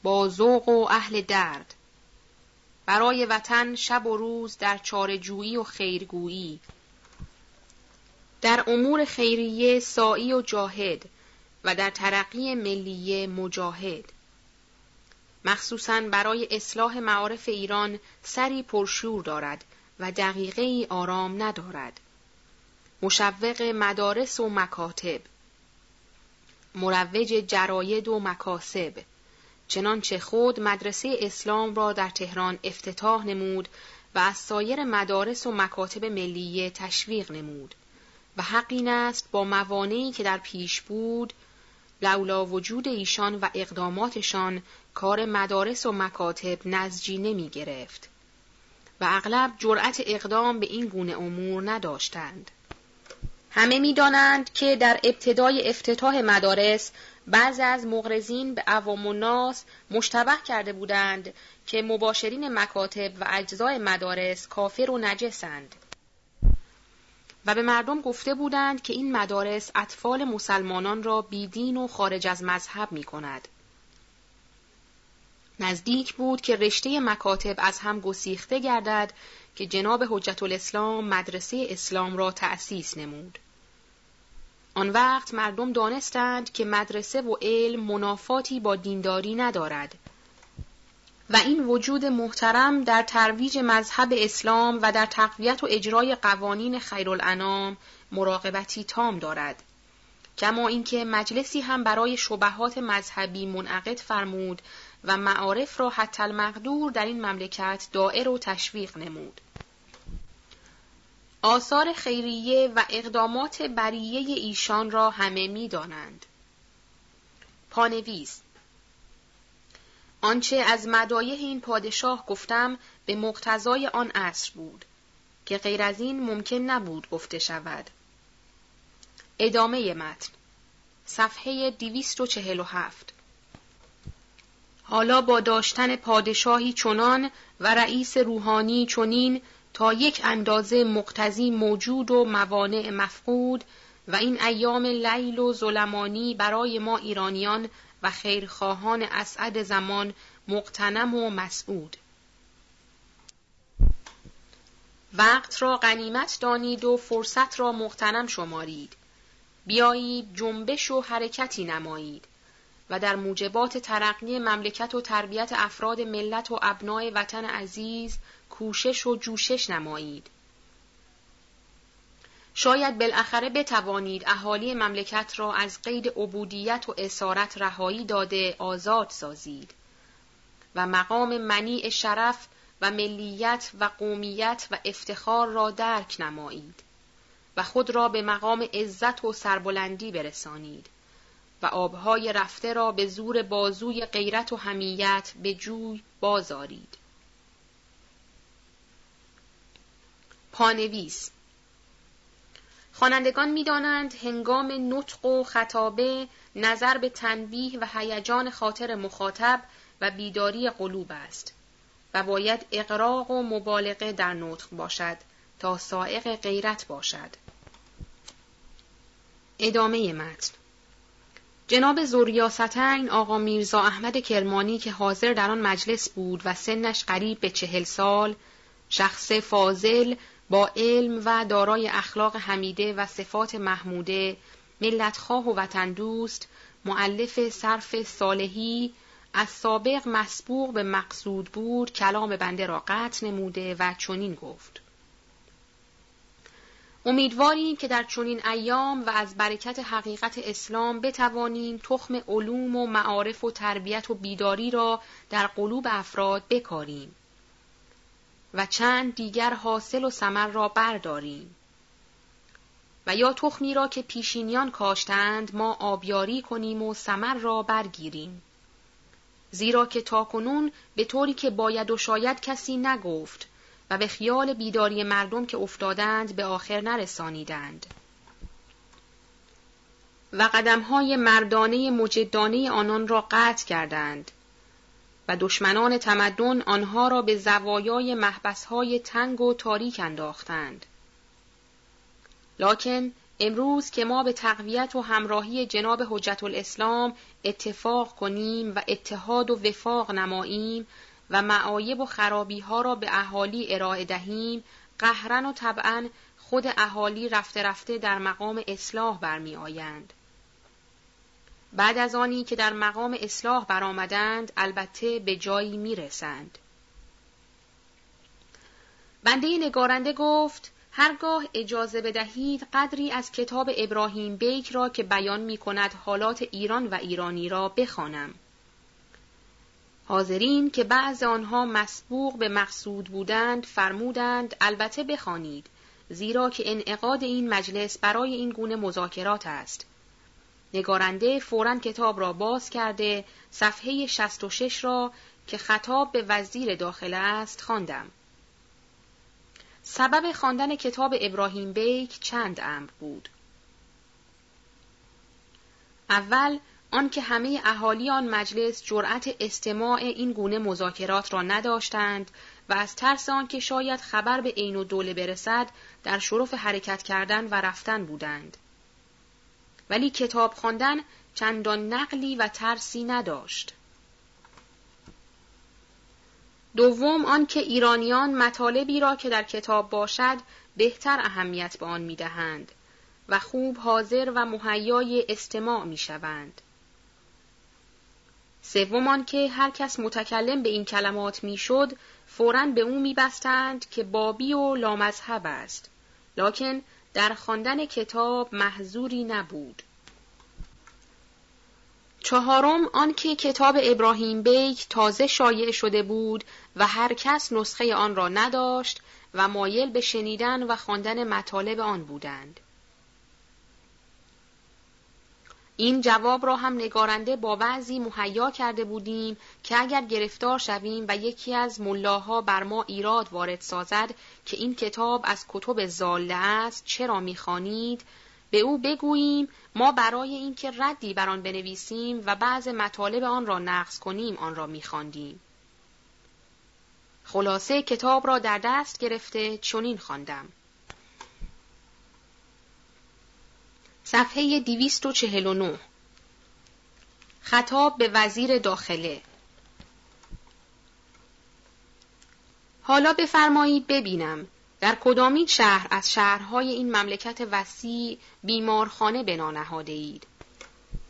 با ذوق و اهل درد. برای وطن شب و روز در چارجویی و خیرگویی. در امور خیریه سایی و جاهد و در ترقی ملیه مجاهد. مخصوصا برای اصلاح معارف ایران سری پرشور دارد و دقیقه ای آرام ندارد. مشوق مدارس و مکاتب مروج جراید و مکاسب. چنانچه خود مدرسه اسلام را در تهران افتتاح نمود و از سایر مدارس و مکاتب ملیه تشویق نمود. و حق این است با موانعی که در پیش بود لولا وجود ایشان و اقداماتشان کار مدارس و مکاتب نزجی نمی گرفت. و اغلب جرأت اقدام به این گونه امور نداشتند. همه می‌دانند که در ابتدای افتتاح مدارس بعضی از مغرزین به عوام الناس مشتبه کرده بودند که مباشرین مکاتب و اجزای مدارس کافر و نجسند و به مردم گفته بودند که این مدارس اطفال مسلمانان را بیدین و خارج از مذهب می کند. نزدیک بود که رشته مکاتب از هم گسیخته گردد که جناب حجت الاسلام مدرسه اسلام را تأسیس نمود. آن وقت مردم دانستند که مدرسه و علم منافاتی با دینداری ندارد. و این وجود محترم در ترویج مذهب اسلام و در تقویت و اجرای قوانین خیرالانام مراقبتی تام دارد. کما اینکه مجلسی هم برای شبهات مذهبی منعقد فرمود و معارف را حتی المقدور در این مملکت دائر و تشویق نمود. آثار خیریه و اقدامات بریه ایشان را همه می دانند. پانویس آنچه از مدایح این پادشاه گفتم به مقتضای آن عصر بود که غیر از این ممکن نبود گفته شود. ادامه متن صفحه 247 حالا با داشتن پادشاهی چنان و رئیس روحانی چنین تا یک اندازه مقتضی موجود و موانع مفقود و این ایام لیل و ظلمانی برای ما ایرانیان و خیرخواهان اسعد زمان مقتنم و مسعود. وقت را غنیمت دانید و فرصت را مقتنم شمارید. بیایید جنبش و حرکتی نمایید و در موجبات ترقی مملکت و تربیت افراد ملت و ابنای وطن عزیز کوشش و جوشش نمایید. شاید بالاخره بتوانید اهالی مملکت را از قید عبودیت و اسارت رهایی داده آزاد سازید و مقام منیع شرف و ملیت و قومیت و افتخار را درک نمایید و خود را به مقام عزت و سربلندی برسانید و آبهای رفته را به زور بازوی غیرت و همیت به جوی بازارید. پانویس. خوانندگان می‌دانند هنگام نطق و خطابه نظر به تنبیه و هیجان خاطر مخاطب و بیداری قلوب است و باید اقراق و مبالغه در نطق باشد تا سائق غیرت باشد. ادامه متن. جناب زوریاستین آقا میرزا احمد کرمانی که حاضر در آن مجلس بود و سنش قریب به چهل سال شخص فاضل با علم و دارای اخلاق حمیده و صفات محموده ملتخواه و وطن دوست معلف صرف صالحی از سابق مسبوق به مقصود بود کلام بنده را قطع نموده و چنین گفت. امیدواریم که در چنین ایام و از برکت حقیقت اسلام بتوانیم تخم علوم و معارف و تربیت و بیداری را در قلوب افراد بکاریم. و چند دیگر حاصل و ثمر را برداریم. و یا تخمی را که پیشینیان کاشتند ما آبیاری کنیم و ثمر را برگیریم. زیرا که تاکنون به طوری که باید و شاید کسی نگفت و به خیال بیداری مردم که افتادند به آخر نرسانیدند. و قدمهای مردانه مجدانه آنان را قطع کردند. و دشمنان تمدن آنها را به زوایای محبسهای تنگ و تاریک انداختند. لکن امروز که ما به تقویت و همراهی جناب حجت الاسلام اتفاق کنیم و اتحاد و وفاق نماییم و معایب و خرابی ها را به اهالی ارائه دهیم قهرن و طبعا خود اهالی رفته رفته در مقام اصلاح برمی آیند. بعد از آنی که در مقام اصلاح برآمدند البته به جایی می رسند. بنده نگارنده گفت هرگاه اجازه بدهید قدری از کتاب ابراهیم بیک را که بیان می کند حالات ایران و ایرانی را بخوانم. حاضرین که بعض آنها مسبوق به مقصود بودند فرمودند البته بخوانید زیرا که انعقاد این مجلس برای این گونه مذاکرات است نگارنده فورا کتاب را باز کرده صفحه 66 را که خطاب به وزیر داخله است خواندم. سبب خواندن کتاب ابراهیم بیک چند امر بود. اول آنکه همه اهالی آن مجلس جرأت استماع این گونه مذاکرات را نداشتند و از ترس آنکه شاید خبر به عین و دوله برسد در شرف حرکت کردن و رفتن بودند. ولی کتاب خواندن چندان نقلی و ترسی نداشت. دوم آنکه ایرانیان مطالبی را که در کتاب باشد بهتر اهمیت به آن می‌دهند و خوب حاضر و مهیای استماع می‌شوند. سوم که هر کس متکلم به این کلمات می‌شد فورا به او میبستند که بابی و لامذهب است لکن در خواندن کتاب محضوری نبود. چهارم آنکه کتاب ابراهیم بیک تازه شایع شده بود و هر کس نسخه آن را نداشت و مایل به شنیدن و خواندن مطالب آن بودند. این جواب را هم نگارنده با بعضی مهیا کرده بودیم که اگر گرفتار شویم و یکی از ملاها بر ما ایراد وارد سازد که این کتاب از کتب زاله است چرا می‌خوانید؟ به او بگوییم ما برای اینکه ردی بر آن بنویسیم و بعض مطالب آن را نقض کنیم آن را میخواندیم. خلاصه کتاب را در دست گرفته چنین خواندم. صفحه 249 خطاب به وزیر داخله. حالا بفرمایید ببینم در کدامین شهر از شهرهای این مملکت وسیع بیمارخانه بنا نهاده اید؟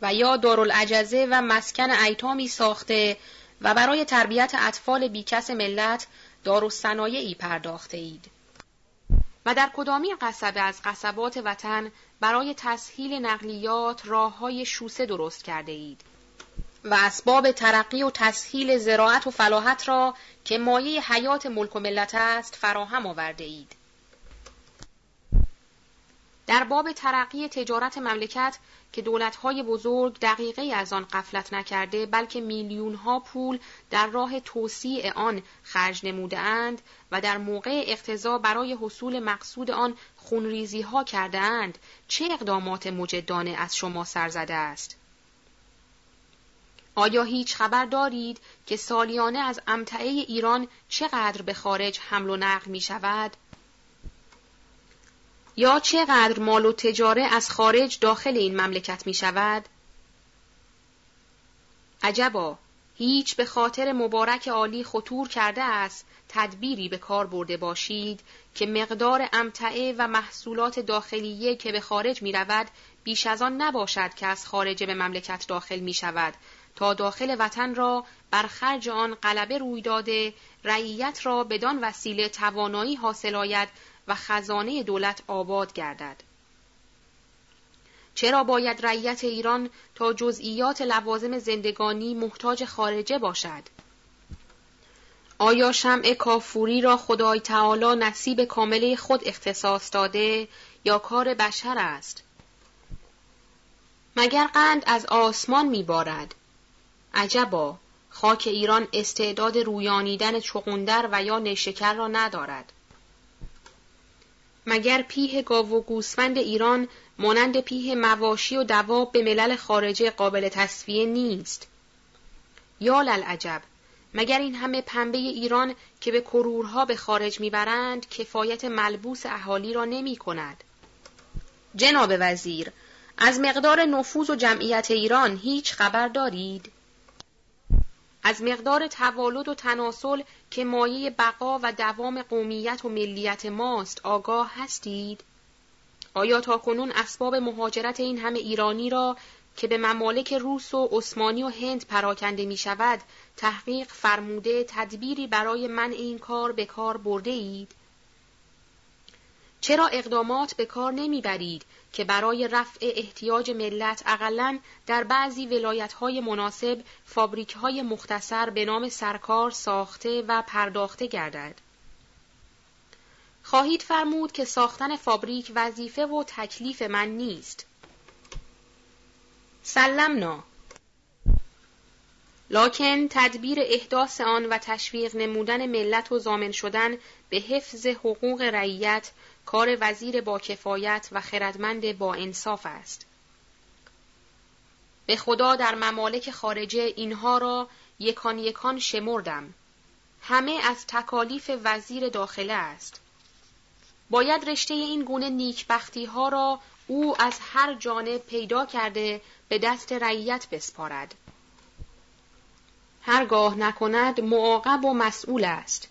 و یا دارالعجزه و مسکن ایتامی ساخته و برای تربیت اطفال بیکس ملت دارالصنایعی پرداخته اید؟ و در کدامین قصبه از قصبات وطن برای تسهیل نقلیات راه های شوسه درست کرده اید و اسباب ترقی و تسهیل زراعت و فلاحت را که مایه حیات ملک و ملت است فراهم آورده اید. در باب ترقی تجارت مملکت که دولتهای بزرگ دقیقه از آن قفلت نکرده بلکه میلیون ها پول در راه توسیع آن خرج نموده اند و در موقع اقتضا برای حصول مقصود آن خونریزی ها کرده اند چه اقدامات مجدانه از شما سرزده است؟ آیا هیچ خبر دارید که سالیانه از امتعه ایران چقدر به خارج حمل و نقل می شود؟ یا چقدر مال و تجاره از خارج داخل این مملکت می شود؟ عجبا هیچ به خاطر مبارک عالی خطور کرده است تدبیری به کار برده باشید که مقدار امتعه و محصولات داخلیه که به خارج می رود بیش از آن نباشد که از خارج به مملکت داخل می شود تا داخل وطن را بر خرج آن غلبه روی داده رعیت را بدان وسیله توانایی حاصل آید و خزانه دولت آباد گردد. چرا باید رعیت ایران تا جزئیات لوازم زندگانی محتاج خارجه باشد؟ آیا شمع کافوری را خدای تعالی نصیب کامله خود اختصاص داده یا کار بشر است؟ مگر قند از آسمان میبارد؟ عجبا خاک ایران استعداد رویانیدن چغندر و یا نشکر را ندارد. مگر پیه گاو و گوسفند ایران مانند پیه مواشی و دواب به ملل خارجه قابل تصفیه نیست یا للعجب مگر این همه پنبه ایران که به کرورها به خارج می‌برند کفایت ملبوس اهالی را نمی کند. جناب وزیر از مقدار نفوذ و جمعیت ایران هیچ خبر دارید؟ از مقدار توالد و تناسل که مایه بقا و دوام قومیت و ملیت ماست آگاه هستید؟ آیا تا کنون اسباب مهاجرت این همه ایرانی را که به ممالک روس و عثمانی و هند پراکنده می شود تحقیق فرموده تدبیری برای من این کار به کار برده اید؟ چرا اقدامات به کار نمی برید که برای رفع احتیاج ملت اقلا در بعضی ولایتهای مناسب فابریکهای مختصر به نام سرکار ساخته و پرداخته گردد؟ خواهید فرمود که ساختن فابریک وظیفه و تکلیف من نیست. سلمنا لاکن تدبیر احداث آن و تشویق نمودن ملت و زامن شدن به حفظ حقوق رعیت کار وزیر با کفایت و خردمند با انصاف است. به خدا در ممالک خارجه اینها را یکان یکان شمردم. همه از تکالیف وزیر داخله است. باید رشته این گونه نیکبختی ها را او از هر جانب پیدا کرده به دست رعیت بسپارد. هرگاه نکند معاقب و مسئول است.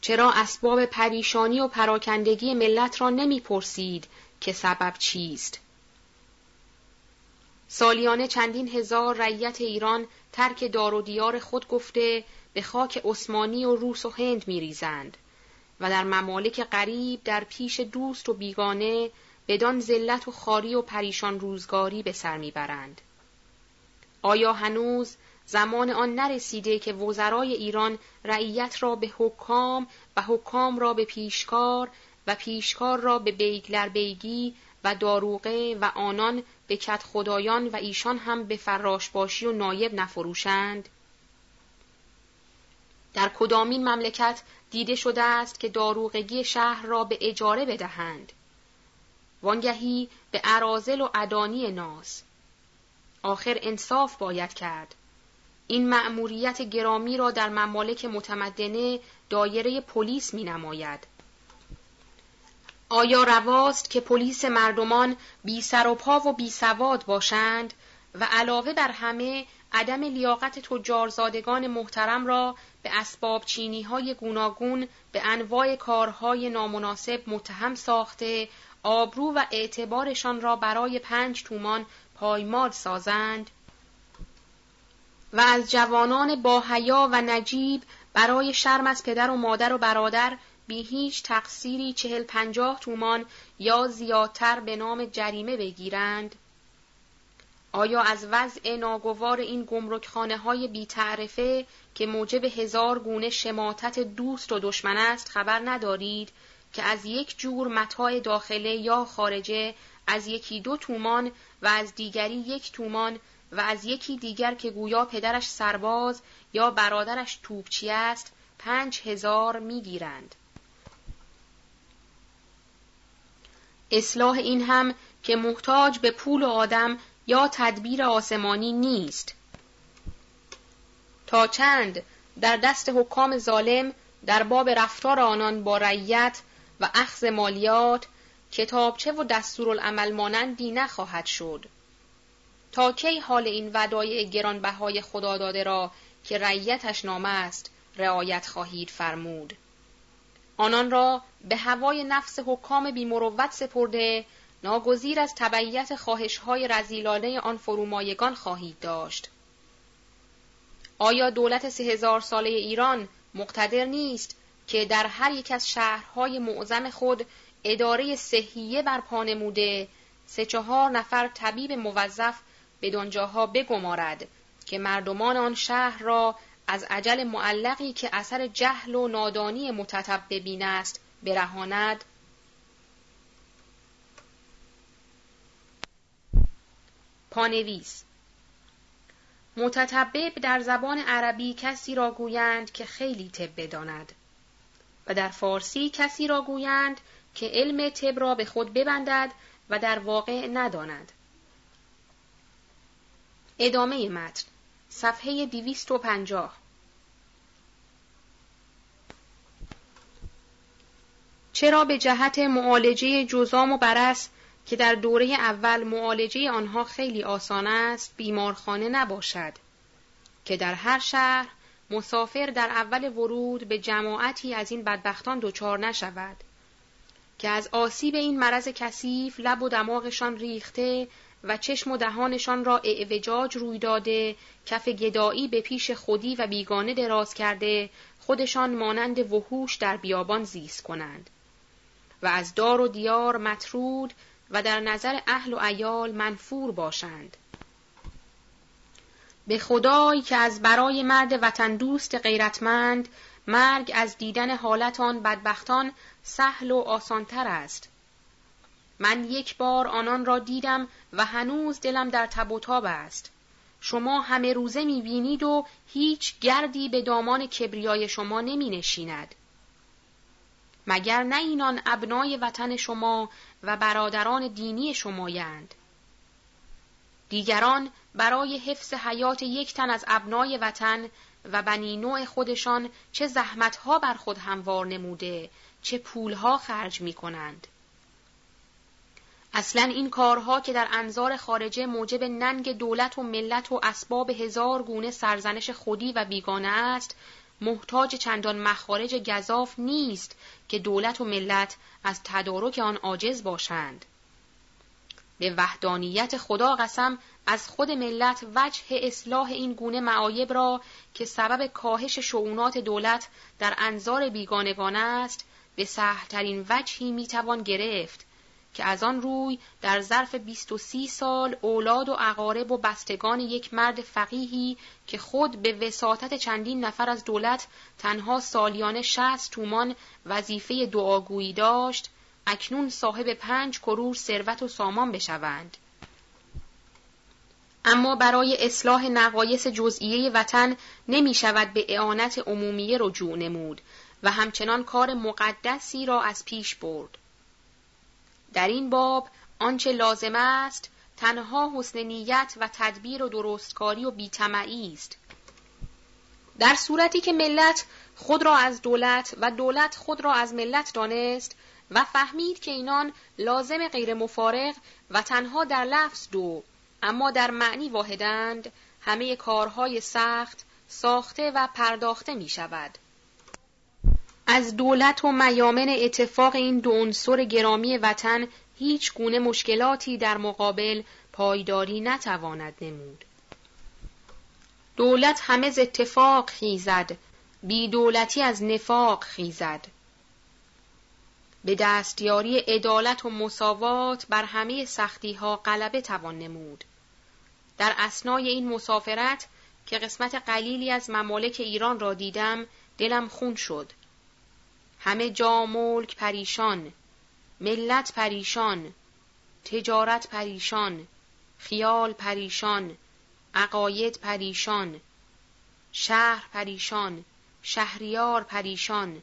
چرا اسباب پریشانی و پراکندگی ملت را نمی‌پرسید که سبب چیست؟ سالیانه چندین هزار رعیت ایران ترک دار و دیار خود گفته به خاک عثمانی و روس و هند میریزند و در ممالک غریب در پیش دوست و بیگانه بدان ذلت و خاری و پریشان روزگاری به سر می‌برند. آیا هنوز زمان آن نرسیده که وزرای ایران رعیت را به حکام و حکام را به پیشکار و پیشکار را به بیگلر بیگی و داروغه و آنان به کت خدایان و ایشان هم به فراشباشی و نایب نفروشند؟ در کدامین مملکت دیده شده است که داروغگی شهر را به اجاره بدهند؟ وانگهی به عرازل و ادانی ناز آخر انصاف باید کرد این مأموریت گرامی را در ممالک متمدنه دایره پلیس می نماید. آیا رواست که پلیس مردمان بی سر و پا و بی سواد باشند و علاوه بر همه عدم لیاقت تجارزادگان محترم را به اسباب چینی های گوناگون به انواع کارهای نامناسب متهم ساخته آبرو و اعتبارشان را برای پنج تومان پایمال سازند و از جوانان با حیا و نجیب برای شرم از پدر و مادر و برادر بی هیچ تقصیری چهل پنجاه تومان یا زیادتر به نام جریمه بگیرند؟ آیا از وضع ناگوار این گمرکخانه های بی تعرفه که موجب هزار گونه شماتت دوست و دشمن است خبر ندارید که از یک جور متاع داخله یا خارجه از یکی دو تومان و از دیگری یک تومان و از یکی دیگر که گویا پدرش سرباز یا برادرش توپچی است پنج هزار می‌گیرند. اصلاح این هم که محتاج به پول آدم یا تدبیر آسمانی نیست. تا چند در دست حکام ظالم در باب رفتار آنان با رعیت و اخذ مالیات کتابچه و دستورالعمل مانندی نخواهد شد. تا کی حال این ودایع گرانبهای خدا داده را که رعیتش نام است رعایت خواهید فرمود. آنان را به هوای نفس حکام بیمروت سپرده ناگزیر از تبعیت خواهشهای رزیلانه آن فرومایگان خواهید داشت. آیا دولت سه هزار ساله ایران مقتدر نیست که در هر یک از شهرهای معظم خود اداره صحیه بر پا نموده سه چهار نفر طبیب موظف به دنجاها بگمارد که مردمان آن شهر را از عجل معلقی که اثر جهل و نادانی متتببین است برهاند پانویس متتبب در زبان عربی کسی را گویند که خیلی طب بداند و در فارسی کسی را گویند که علم طب را به خود ببندد و در واقع نداند. ادامه متن صفحه 250 چرا به جهت معالجه جزام و برس که در دوره اول معالجه آنها خیلی آسان است بیمارخانه نباشد؟ که در هر شهر مسافر در اول ورود به جماعتی از این بدبختان دچار نشود. که از آسیب این مرض کثیف لب و دماغشان ریخته و چشم و دهانشان را اعوجاج روی داده کف گدایی به پیش خودی و بیگانه دراز کرده خودشان مانند وحوش در بیابان زیست کنند. و از دار و دیار مطرود و در نظر اهل و ایال منفور باشند. به خدای که از برای مرد وطن دوست غیرتمند مرگ از دیدن حالت آن بدبختان سهل و آسانتر است. من یک بار آنان را دیدم و هنوز دلم در تب و تاب است شما همه روزه می بینید و هیچ گردی به دامان کبریای شما نمی نشیند. مگر نه اینان ابنای وطن شما و برادران دینی شمایند دیگران برای حفظ حیات یک تن از ابنای وطن و بنی نوع خودشان چه زحمتها بر خود هموار نموده چه پولها خرج می کنند. اصلا این کارها که در انظار خارجه موجب ننگ دولت و ملت و اسباب هزار گونه سرزنش خودی و بیگانه است محتاج چندان مخارج گذاف نیست که دولت و ملت از تدارک آن عاجز باشند. به وحدانیت خدا قسم از خود ملت وجه اصلاح این گونه معایب را که سبب کاهش شعونات دولت در انظار بیگانگان است به سهلترین وجهی می‌توان گرفت که از آن روی در ظرف بیست و سی سال اولاد و اقارب و بستگان یک مرد فقیهی که خود به وساطت چندین نفر از دولت تنها سالیانه شست تومان وظیفه دعاگویی داشت اکنون صاحب پنج کرور ثروت و سامان بشوند اما برای اصلاح نقایص جزئیه وطن نمی شود به اعانت عمومیه رجوع نمود و همچنان کار مقدسی را از پیش برد. در این باب آنچه لازم است تنها حسن نیت و تدبیر و درستکاری و بیتمعی است. در صورتی که ملت خود را از دولت و دولت خود را از ملت دانست و فهمید که اینان لازم غیر مفارق و تنها در لفظ دو اما در معنی واحدند همه کارهای سخت ساخته و پرداخته می شود. از دولت و میامن اتفاق این دو عنصر گرامی وطن هیچ گونه مشکلاتی در مقابل پایداری نتواند نمود. دولت همه ز اتفاق خیزد، بی دولتی از نفاق خیزد. به دستیاری عدالت و مساوات بر همه سختی ها غلبه توان نمود. در اسنای این مسافرت که قسمت قلیلی از ممالک ایران را دیدم دلم خون شد. همه جا ملک پریشان، ملت پریشان، تجارت پریشان، خیال پریشان، عقاید پریشان، شهر پریشان، شهریار پریشان،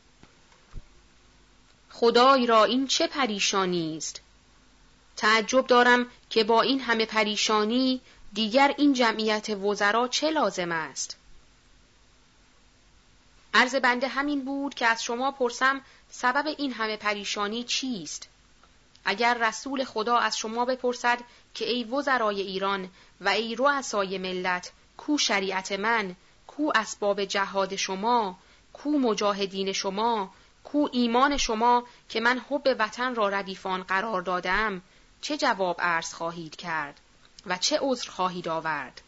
خدای را این چه پریشانی است؟ تعجب دارم که با این همه پریشانی دیگر این جمعیت وزرا چه لازم است؟ عرض بنده همین بود که از شما پرسم سبب این همه پریشانی چیست؟ اگر رسول خدا از شما بپرسد که ای وزرای ایران و ای رؤسای ملت کو شریعت من کو اسباب جهاد شما کو مجاهدین شما کو ایمان شما که من حب وطن را ردیفان قرار دادم چه جواب عرض خواهید کرد و چه عذر خواهید آورد؟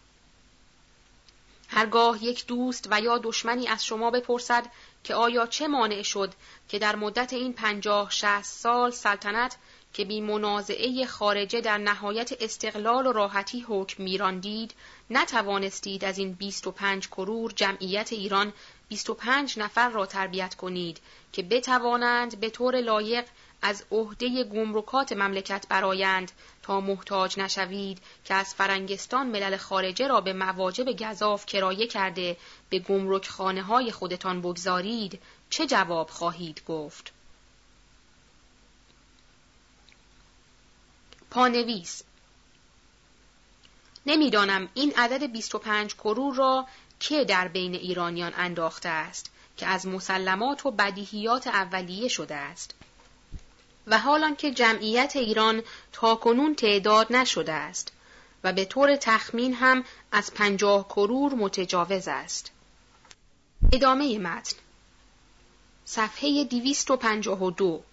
هرگاه یک دوست و یا دشمنی از شما بپرسد که آیا چه مانع شد که در مدت این پنجاه شهست سال سلطنت که بی منازعه خارجه در نهایت استقلال و راحتی حکم میراندید نتوانستید از این بیست و پنج کرور جمعیت ایران بیست و پنج نفر را تربیت کنید که بتوانند به طور لایق از عهده گمرکات مملکت برایند تا محتاج نشوید که از فرنگستان ملل خارجه را به مواجب گذاف کرایه کرده به گمرک خانه های خودتان بگذارید چه جواب خواهید گفت؟ پانویس نمی‌دانم این عدد 25 کرور را که در بین ایرانیان انداخته است که از مسلمات و بدیهیات اولیه شده است و حالان که جمعیت ایران تا کنون تعداد نشده است و به طور تخمین هم از پنجاه کرور متجاوز است. ادامه متن صفحه 252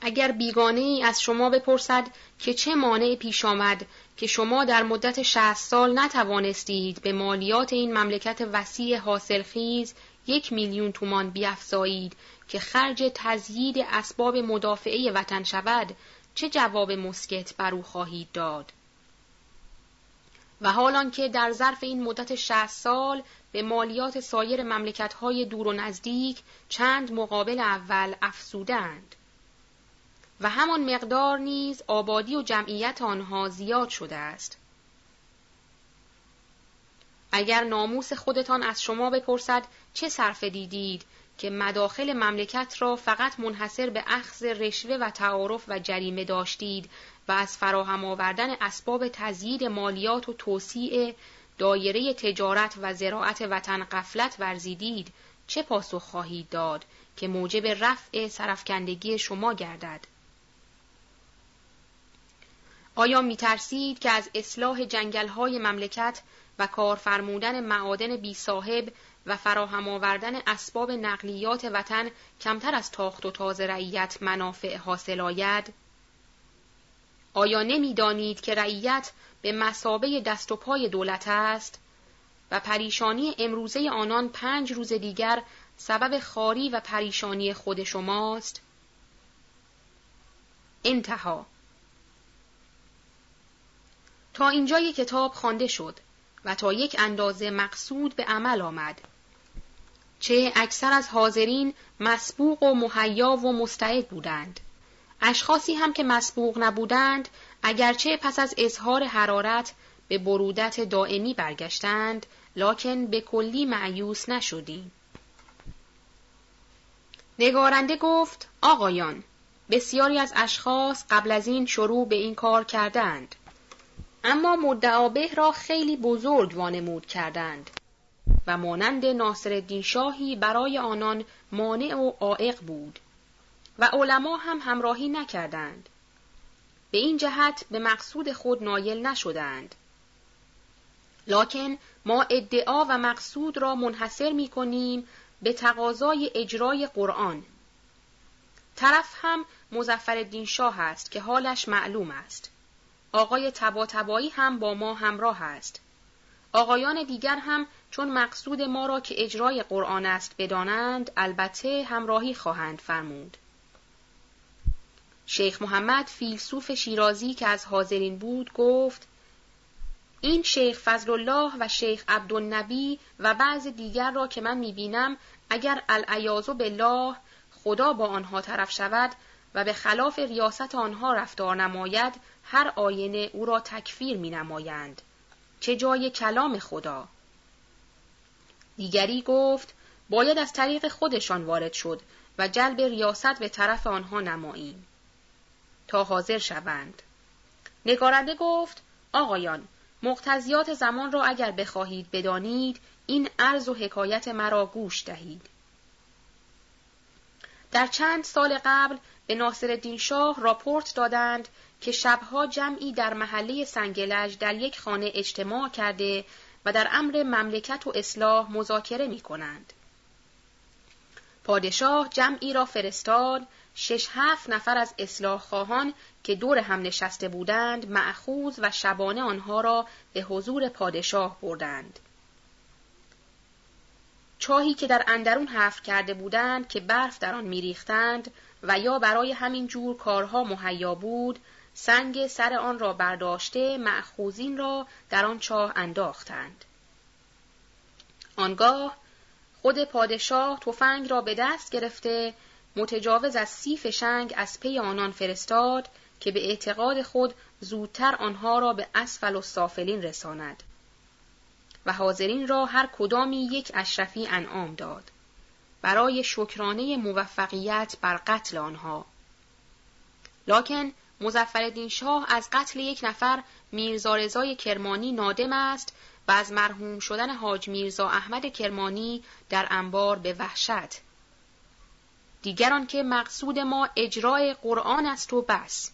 اگر بیگانه ای از شما بپرسد که چه مانع پیش آمد که شما در مدت شهست سال نتوانستید به مالیات این مملکت وسیع حاصلخیز یک میلیون تومان بیافزایید که خرج تزیید اسباب مدافعه وطن شود چه جواب مسکت بر او خواهید داد؟ و حالان که در ظرف این مدت شهست سال به مالیات سایر مملکت‌های دور و نزدیک چند مقابل اول افزودند. و همان مقدار نیز آبادی و جمعیت آنها زیاد شده است. اگر ناموس خودتان از شما بپرسد چه صرف دیدید؟ که مداخل مملکت را فقط منحصر به اخذ رشوه و تعارف و جریمه داشتید و از فراهم آوردن اسباب تزیید مالیات و توسیع دایره تجارت و زراعت وطن قفلت ورزیدید چه پاسخ خواهید داد که موجب رفع سرفکندگی شما گردد؟ آیا می ترسید که از اصلاح جنگل های مملکت و کارفرمودن معادن بی صاحب و فراهم آوردن اسباب نقلیات وطن کمتر از تاخت و تاز رعیت منافع حاصل آید؟ آیا نمی‌دانید که رعیت به مسابه دست و پای دولت است و پریشانی امروزه آنان پنج روز دیگر سبب خاری و پریشانی خود شماست؟ انتها تا اینجای کتاب خوانده شد و تا یک اندازه مقصود به عمل آمد چه اکثر از حاضرین مسبوق و مهیا و مستعد بودند. اشخاصی هم که مسبوق نبودند اگرچه پس از اظهار حرارت به برودت دائمی برگشتند لکن به کلی معیوس نشدیم. نگارنده گفت آقایان بسیاری از اشخاص قبل از این شروع به این کار کردند اما مدعابه را خیلی بزرگ وانمود کردند. و مانند ناصر شاهی برای آنان مانع و عائق بود و علما هم همراهی نکردند. به این جهت به مقصود خود نایل نشدند. لکن ما ادعا و مقصود را منحصر می کنیم به تقاضای اجرای قرآن. طرف هم مزفر شاه است که حالش معلوم است. آقای تبا تبایی هم با ما همراه است. آقایان دیگر هم چون مقصود ما را که اجرای قرآن است بدانند البته همراهی خواهند فرمود. شیخ محمد فیلسوف شیرازی که از حاضرین بود گفت این شیخ فضل الله و شیخ عبدالنبی و بعض دیگر را که من می‌بینم اگر العیاذ بالله خدا با آنها طرف شود و به خلاف ریاست آنها رفتار نماید هر آینه او را تکفیر می نمایند. چه جای کلام خدا؟ دیگری گفت باید از طریق خودشان وارد شد و جلب ریاست به طرف آنها نماییم. تا حاضر شوند. نگارنده گفت آقایان مقتضیات زمان را اگر بخواهید بدانید این عرض و حکایت مرا گوش دهید. در چند سال قبل به ناصر شاه راپورت دادند که شبها جمعی در محله سنگلج در یک خانه اجتماع کرده و در امر مملکت و اصلاح مذاکره می کنند. پادشاه جمعی را فرستاد شش هفت نفر از اصلاح خواهان که دور هم نشسته بودند معخوز و شبانه آنها را به حضور پادشاه بردند. چاهی که در اندرون حفر کرده بودند که برف در آن میریختند و یا برای همین جور کارها مهیا بود سنگ سر آن را برداشته معخوزین را در آن چاه انداختند. آنگاه خود پادشاه تفنگ را به دست گرفته متجاوز از سی فشنگ از پی آنان فرستاد که به اعتقاد خود زودتر آنها را به اسفل و سافلین رساند و حاضرین را هر کدامی یک اشرفی انعام داد. برای شکرانه موفقیت بر قتل آنها. لکن مزفردین شاه از قتل یک نفر میرزا رضای کرمانی نادم است و از مرحوم شدن حاج میرزا احمد کرمانی در انبار به وحشت. دیگران که مقصود ما اجرای قرآن است و بس.